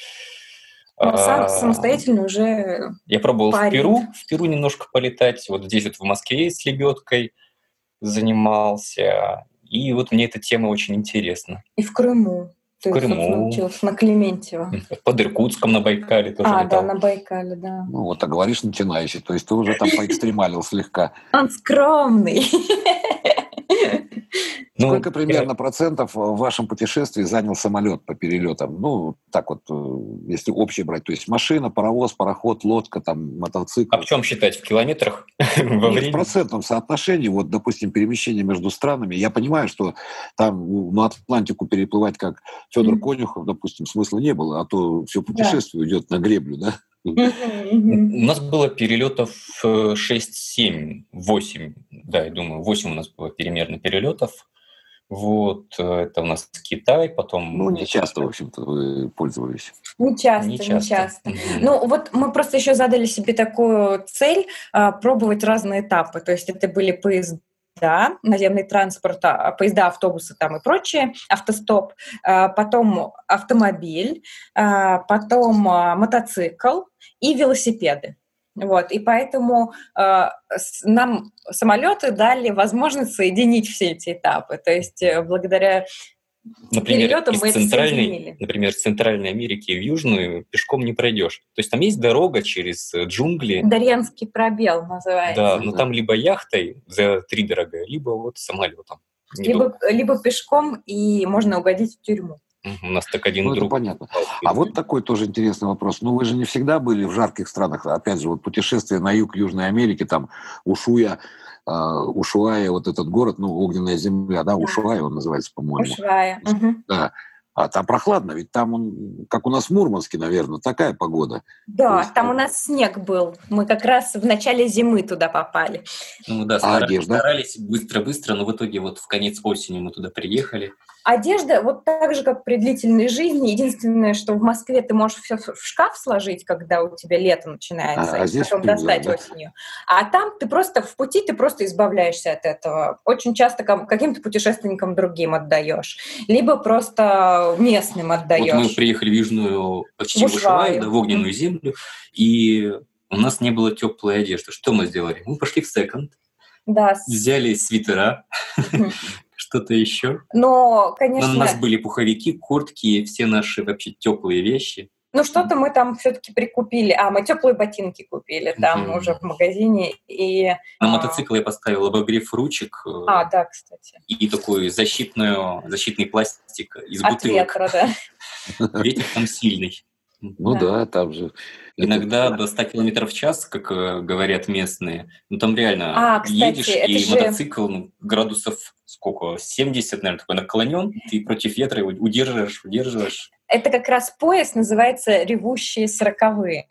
Ну, сам- А, самостоятельно уже Я пробовал в парень. Перу, в Перу немножко полетать, вот здесь вот в Москве с лебедкой занимался, и вот мне эта тема очень интересна. и в Крыму. Ты, В Крыму. собственно, учился на Клементьево. Под Иркутском на Байкале тоже А, да, летал. на Байкале, да. Ну, вот так говоришь начинающий, то есть ты уже там поэкстремалил слегка. Он скромный. Ну, Сколько примерно процентов в вашем путешествии занял самолет по перелетам? Ну, так вот, э, если общее брать, то есть машина, паровоз, пароход, лодка, там, мотоцикл. А в чем считать? В километрах? Во Нет, в времени? процентном соотношении, вот, допустим, перемещение между странами, я понимаю, что там ну, на Атлантику переплывать, как Федор Мгм. Конюхов, допустим, смысла не было, а то все путешествие уйдет на греблю, да? У нас было перелетов э, 6, 7, 8, да, я думаю, 8 у нас было примерно перелетов. Вот, э, это у нас Китай, потом... Ну, не часто, в общем-то, вы пользовались. Не часто, Не не часто. часто. Мгм. Ну, вот мы просто еще задали себе такую цель а, пробовать разные этапы. То есть это были поезда, наземный транспорт, а, поезда, автобусы там и прочее, автостоп, а, потом автомобиль, а, потом а, мотоцикл и велосипеды. Вот, и поэтому э, с- нам самолеты дали возможность соединить все эти этапы. То есть э, благодаря Например, перелетом из центральной, соединили. например, из центральной Америки в Южную пешком не пройдешь. То есть там есть дорога через э, джунгли, Дарьянский пробел называется. да, но там либо яхтой за три дорого, либо вот самолетом. Либо, либо пешком, и можно угодить в тюрьму. У нас так один Ну, это друг. понятно. попал в А вот такой тоже интересный вопрос. Ну, вы же не всегда были в жарких странах. Опять же, вот путешествие на юг Южной Америки, там Ушуя, э, Ушуая, вот этот город, ну, огненная земля, да, Ушуая он называется, по-моему. Ушвая. Мгм. Да. А там прохладно, ведь там, он, как у нас в Мурманске, наверное, такая погода. Да, есть там это- у нас снег был. Мы как раз в начале зимы туда попали. Ну да, А стара- одежда? старались быстро-быстро, но в итоге вот в конец осени мы туда приехали. Одежда, вот так же, как при длительной жизни, единственное, что в Москве ты можешь все в шкаф сложить, когда у тебя лето начинается, А- а и потом плюс, достать да, осенью. А там ты просто в пути, ты просто избавляешься от этого. Очень часто каким-то путешественникам другим отдаешь, либо просто местным отдаешь. Вот мы приехали в Южную, почти В Ушуаю. да, в огненную землю, и у нас не было теплой одежды. Что мы сделали? Мы пошли в секонд, Да, взяли свитера. что-то еще. но, Но конечно, у нас были пуховики, куртки, все наши вообще теплые вещи. Ну, что-то мы там все-таки прикупили. А, мы теплые ботинки купили там mm-hmm. уже в магазине. И, На а... мотоцикл я поставил обогрев ручек. Э, а, да, кстати. И такой защитную, защитный пластик из От бутылок. ветра, да. Ветер там сильный. Ну да, да там же. Иногда это... до 100 км в час, как э, говорят местные. Ну там реально а, кстати, едешь, и же... мотоцикл ну, градусов сколько, 70, наверное, такой наклонен, ты против ветра его удерживаешь, удерживаешь. Это как раз пояс называется «Ревущие сороковые».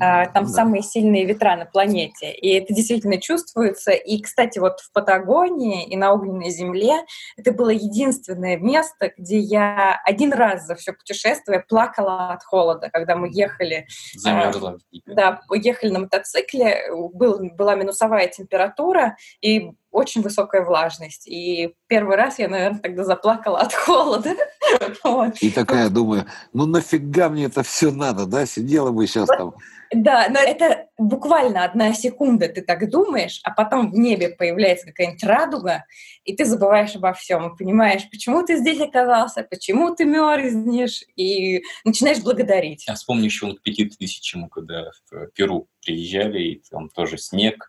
А, там да. самые сильные ветра на планете. И это действительно чувствуется. И, кстати, вот в Патагонии и на огненной земле это было единственное место, где я один раз за все путешествие плакала от холода, когда мы ехали. Замерзла. Да, ехали на мотоцикле, был, была минусовая температура, и очень высокая влажность. И первый раз я, наверное, тогда заплакала от холода. И такая думаю, ну нафига мне это все надо, да? Сидела бы сейчас там. Да, но это буквально одна секунда ты так думаешь, а потом в небе появляется какая-нибудь радуга, и ты забываешь обо всем, и понимаешь, почему ты здесь оказался, почему ты мерзнешь, и начинаешь благодарить. Я вспомню еще к пяти тысячам, когда в Перу приезжали, и там тоже снег,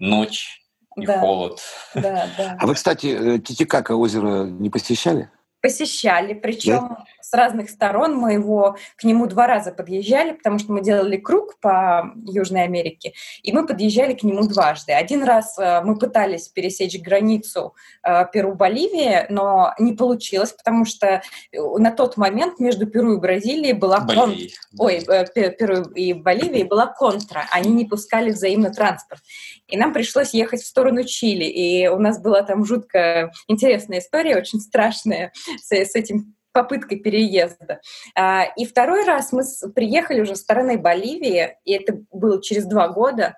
ночь, и да. холод. Да, да. А вы, кстати, э, Титикака озеро не посещали? Посещали, причем да? с разных сторон. Мы его к нему два раза подъезжали, потому что мы делали круг по Южной Америке, и мы подъезжали к нему дважды. Один раз э, мы пытались пересечь границу э, Перу-Боливии, но не получилось, потому что на тот момент между Перу и Бразилией была кон... Ой, Перу и Боливией была контра. Они не пускали взаимно транспорт. И нам пришлось ехать в сторону Чили. И у нас была там жутко интересная история, очень страшная с, с этим попыткой переезда. А, и второй раз мы приехали уже с стороны Боливии, и это было через два года,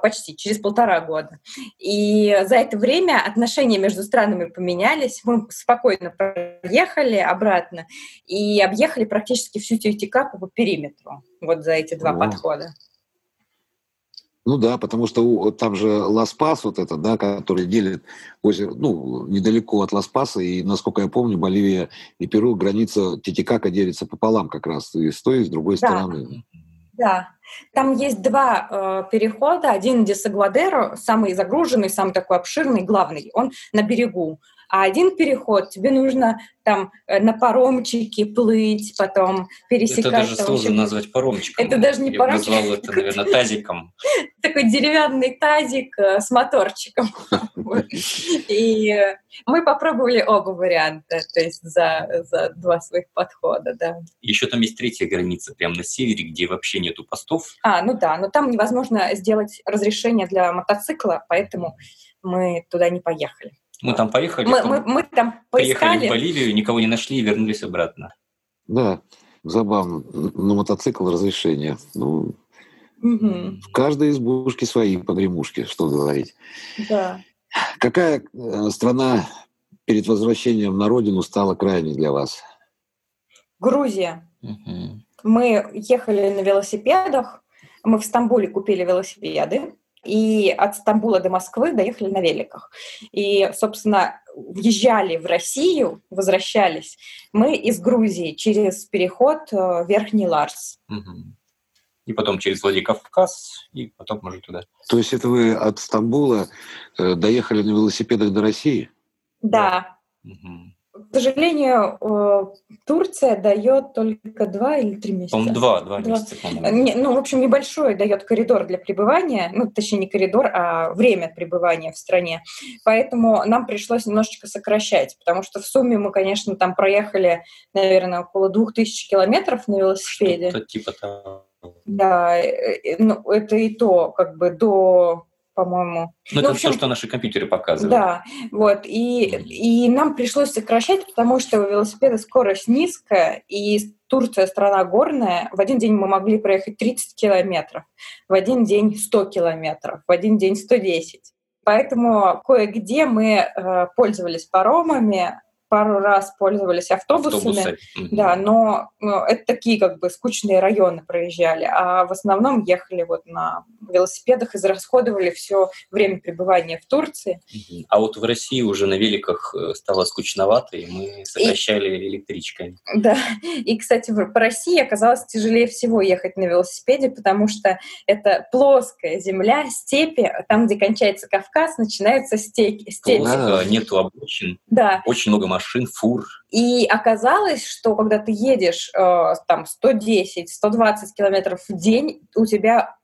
почти через полтора года. И за это время отношения между странами поменялись. Мы спокойно проехали обратно и объехали практически всю Тютикаку по периметру вот за эти два О. подхода. Ну да, потому что там же Лас-Пас вот это, да, который делит озеро, ну, недалеко от Лас-Паса, и, насколько я помню, Боливия и Перу, граница Титикака делится пополам как раз, и с той, и с другой да. стороны. Да, там есть два э, перехода. Один Десагладеро, самый загруженный, самый такой обширный, главный. Он на берегу. А один переход тебе нужно там э, на паромчике плыть, потом пересекать. Это даже сложно назвать паромчиком. Это даже не Я паромчик. Я назвал это, наверное, тазиком. Такой деревянный тазик э, с моторчиком. И мы попробовали оба варианта, то есть за, за два своих подхода, да. Еще там есть третья граница, прямо на севере, где вообще нету постов. А, ну да, но там невозможно сделать разрешение для мотоцикла, поэтому мы туда не поехали. Мы там поехали, мы, мы, мы там поискали. приехали в Боливию, никого не нашли и вернулись обратно. Да, забавно. На мотоцикл разрешение. Ну, угу. В каждой избушке свои погремушки, что говорить. Да. Какая э, страна перед возвращением на родину стала крайней для вас? Грузия. Угу. Мы ехали на велосипедах, мы в Стамбуле купили велосипеды, и от Стамбула до Москвы доехали на великах. И, собственно, въезжали в Россию, возвращались мы из Грузии через переход э, Верхний Ларс. И потом через Владикавказ, и потом, может, туда. То есть это вы от Стамбула э, доехали на велосипедах до России? Да. да. Угу. К сожалению, э, Турция дает только два или три месяца. по два, два, два. месяца, по-моему. Ну, в общем, небольшой дает коридор для пребывания, ну, точнее, не коридор, а время пребывания в стране. Поэтому нам пришлось немножечко сокращать, потому что в сумме мы, конечно, там проехали, наверное, около двух тысяч километров на велосипеде. Что-то типа того. Да, ну, это и то, как бы до по-моему. Ну, это ну, общем, то, что наши компьютеры показывают. Да, вот. И, и нам пришлось сокращать, потому что у велосипеда скорость низкая, и Турция страна горная. В один день мы могли проехать 30 километров, в один день 100 километров, в один день 110. Поэтому кое-где мы э, пользовались паромами, пару раз пользовались автобусами. Автобусы. Да, но ну, это такие как бы скучные районы проезжали, а в основном ехали вот на велосипедах, израсходовали все время пребывания в Турции. А вот в России уже на великах э, стало скучновато, и мы сокращали электричками. Да, и, кстати, по России оказалось тяжелее всего ехать на велосипеде, потому что это плоская земля, степи, там, где кончается Кавказ, начинаются степи. Плохо, нету обочин, Да, очень много машин, фур. и оказалось, что когда ты едешь э, там 110-120 километров в день, у тебя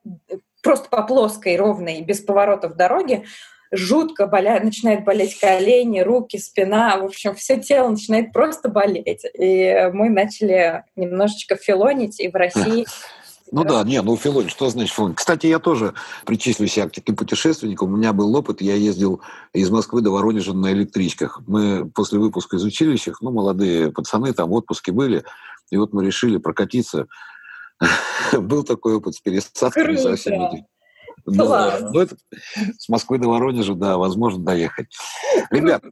просто по плоской, ровной, без поворотов дороги жутко боля... начинает болеть колени, руки, спина, в общем, все тело начинает просто болеть. И мы начали немножечко филонить, и в России Ну да, не, ну Филонь, что значит Филонь? Кстати, я тоже причислю себя к таким путешественникам. У меня был опыт, я ездил из Москвы до Воронежа на электричках. Мы после выпуска из училища, ну, молодые пацаны, там в отпуске были, и вот мы решили прокатиться. Был такой опыт с пересадками со всеми этими. Да, ну это с Москвы до Воронежа, да, возможно доехать. Ребят,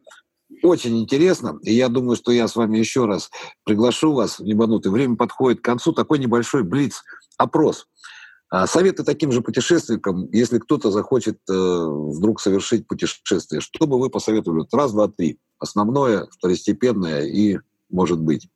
очень интересно, и я думаю, что я с вами еще раз приглашу вас в Небанутый. Время подходит к концу. Такой небольшой блиц опрос. А, Советы таким же путешественникам, если кто-то захочет э, вдруг совершить путешествие, что бы вы посоветовали? Раз, два, три. Основное, второстепенное и может быть.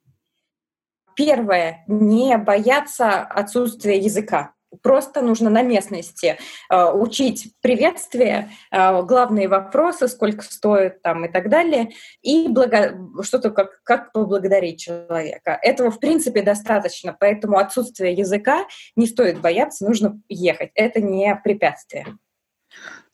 Первое, не бояться отсутствия языка. Просто нужно на местности э, учить приветствие, э, главные вопросы, сколько стоит там и так далее, и благо... что-то как, как поблагодарить человека. Этого, в принципе, достаточно, поэтому отсутствие языка не стоит бояться, нужно ехать. Это не препятствие.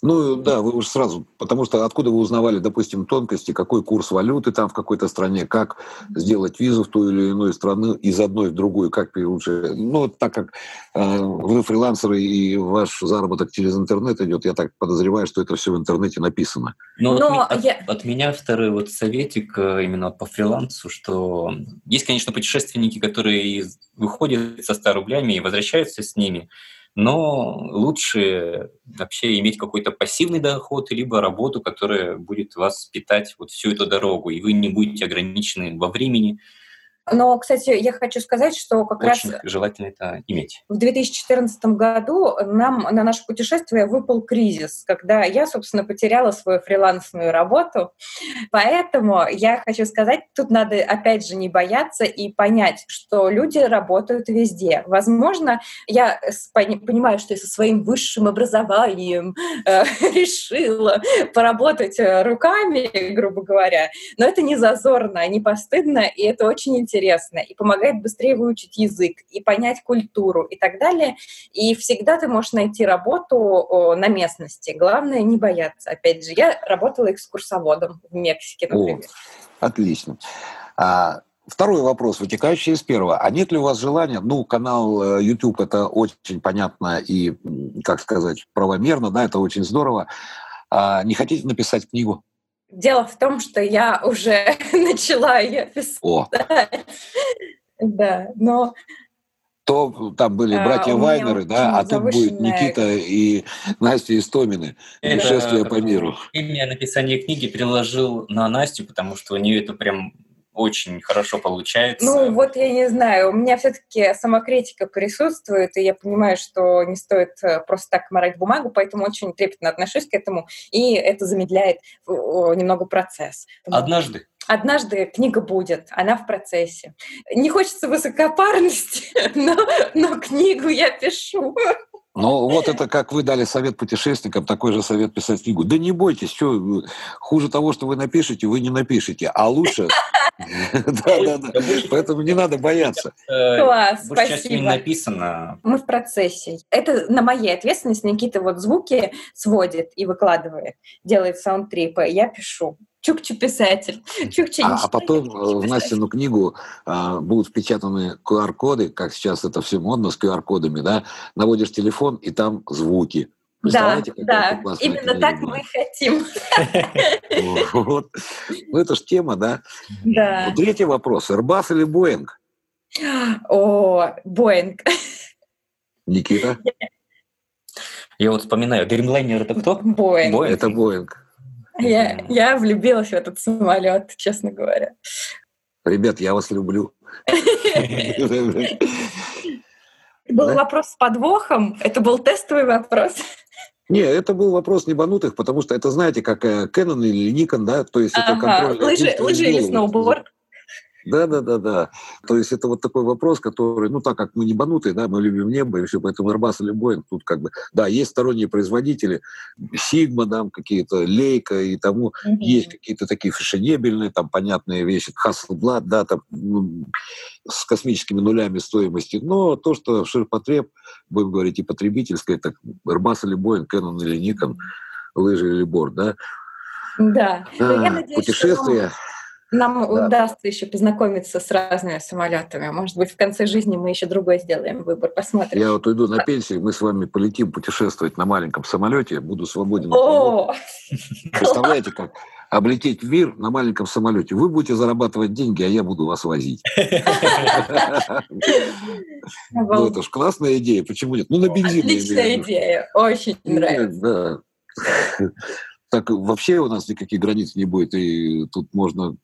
Ну да, вы уж сразу, потому что откуда вы узнавали, допустим, тонкости, какой курс валюты там в какой-то стране, как сделать визу в ту или иную страну из одной в другую, как лучше. Ну, так как э, вы фрилансеры и ваш заработок через интернет идет, я так подозреваю, что это все в интернете написано. Но, от Но от, я- от меня второй вот советик э, именно по фрилансу, что есть, конечно, путешественники, которые выходят со 100 рублями и возвращаются с ними, но лучше вообще иметь какой-то пассивный доход, либо работу, которая будет вас питать вот всю эту дорогу, и вы не будете ограничены во времени. Но, кстати, я хочу сказать, что как раз Очень желательно это иметь. в 2014 году нам на наше путешествие выпал кризис, когда я, собственно, потеряла свою фрилансную работу. Поэтому я хочу сказать, тут надо, опять же, не бояться и понять, что люди работают везде. Возможно, я понимаю, что я со своим высшим образованием э, решила поработать э, руками, грубо говоря, но это не зазорно, не постыдно, и это очень интересно, и помогает быстрее выучить язык, и понять культуру, и так далее. И всегда ты можешь найти работу о, на местности. Главное не бояться. Опять же, я работала экскурсоводом в Мексике, О, например. отлично. А, второй вопрос, вытекающий из первого. А нет ли у вас желания, ну, канал э, YouTube это очень понятно и, как сказать, правомерно, да, это очень здорово. А не хотите написать книгу? Дело в том, что я уже начала ее писать. О, Да, но то там были А, братья меня Вайнеры, да, а тут будет Никита и Настя Истомины. Путешествие по миру. Имя написания книги переложил на Настю, потому что у нее это прям очень хорошо получается. Ну, вот я не знаю, у меня все-таки самокритика присутствует, и я понимаю, что не стоит э, просто так морать бумагу, поэтому очень трепетно отношусь к этому, и это замедляет э, немного процесс. Однажды. Однажды книга будет, она в процессе. Не хочется высокопарности, но, но книгу я пишу. Ну, вот это как вы дали совет путешественникам, такой же совет писать книгу. Да не бойтесь, что хуже того, что вы напишете, вы не напишете, а лучше... Да, да, да. Поэтому не надо бояться. Э, Класс, спасибо. написано. Мы в процессе. Это на моей ответственности. Никита вот звуки сводит и выкладывает, делает саундтрипы. Я пишу. Чукчу писатель. Чукча не А, а потом э, в. Настину книгу а, будут впечатаны QR-коды, как сейчас это все модно с QR-кодами, да, наводишь телефон, и там звуки. Да, Представляете, да, классная именно книга так мы хотим. Вот. Ну, это ж тема, да? Да. Третий вопрос. Airbus или Boeing? О, Боинг. Никита? Я вот вспоминаю, Dreamliner это кто? Боинг. Boeing. Это Boeing. Я, я влюбилась в этот самолет, честно говоря. Ребят, я вас люблю. Был вопрос с подвохом. Это был тестовый вопрос. Не, это был вопрос небанутых, потому что это, знаете, как Canon или Nikon, да, то есть это ага. контроль... Лыжи, лыжи или сноуборд? Да, да, да, да. То есть это вот такой вопрос, который, ну так как мы не банутые, да, мы любим небо, и все, поэтому Airbus или Boeing тут как бы, да, есть сторонние производители, Sigma, там какие-то, Leica и тому, mm-hmm. есть какие-то такие фешенебельные, там понятные вещи, Hasselblad, да, там ну, с космическими нулями стоимости, но то, что ширпотреб, будем говорить, и потребительское, так Airbus или Boeing, Canon или Nikon, лыжи или борт, да. Да. А, я надеюсь, путешествия. Что нам да. удастся еще познакомиться с разными самолетами. Может быть, в конце жизни мы еще другой сделаем выбор, посмотрим. Я вот уйду на пенсию, мы с вами полетим путешествовать на маленьком самолете, буду свободен. О! Представляете, как облететь мир на маленьком самолете. Вы будете зарабатывать деньги, а я буду вас возить. Ну, это ж классная идея, почему нет? Ну, на бензин. Отличная идея, очень нравится. Так вообще у нас никаких границ не будет, и тут можно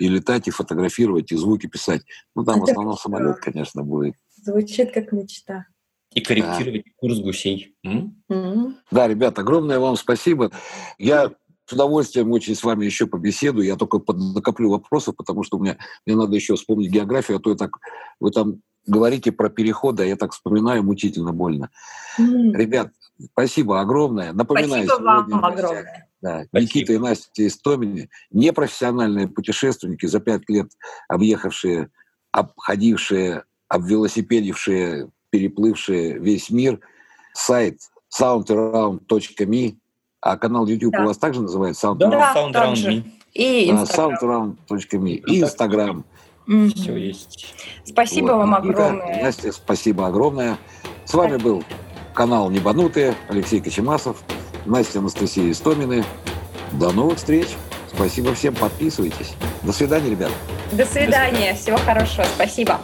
и летать, и фотографировать, и звуки писать. Ну, там в основном самолет, конечно, будет. Звучит как мечта. И корректировать да. курс гусей. Mm-hmm. Да, ребят, огромное вам спасибо. Я с удовольствием очень с вами еще побеседую. Я только накоплю вопросов, потому что у меня, мне надо еще вспомнить географию, а то я так, вы там говорите про переходы, а я так вспоминаю, мучительно больно. Mm. Ребят, спасибо огромное. Напоминаю, спасибо вам огромное. Да, Никита и Настя Истомини, непрофессиональные путешественники, за пять лет объехавшие, обходившие, обвелосипедившие, переплывшие весь мир. Сайт soundaround.me, а канал YouTube да. у вас также называется Soundaround? Да, Soundaround.me. И Instagram. Soundaround.me. И Instagram. Все есть. Спасибо вот. вам огромное. Настя, спасибо огромное. С вами был канал Небанутые, Алексей Кочемасов. Настя Анастасия Истомины. До новых встреч. Спасибо всем. Подписывайтесь. До свидания, ребята. До свидания. Всего хорошего. Спасибо.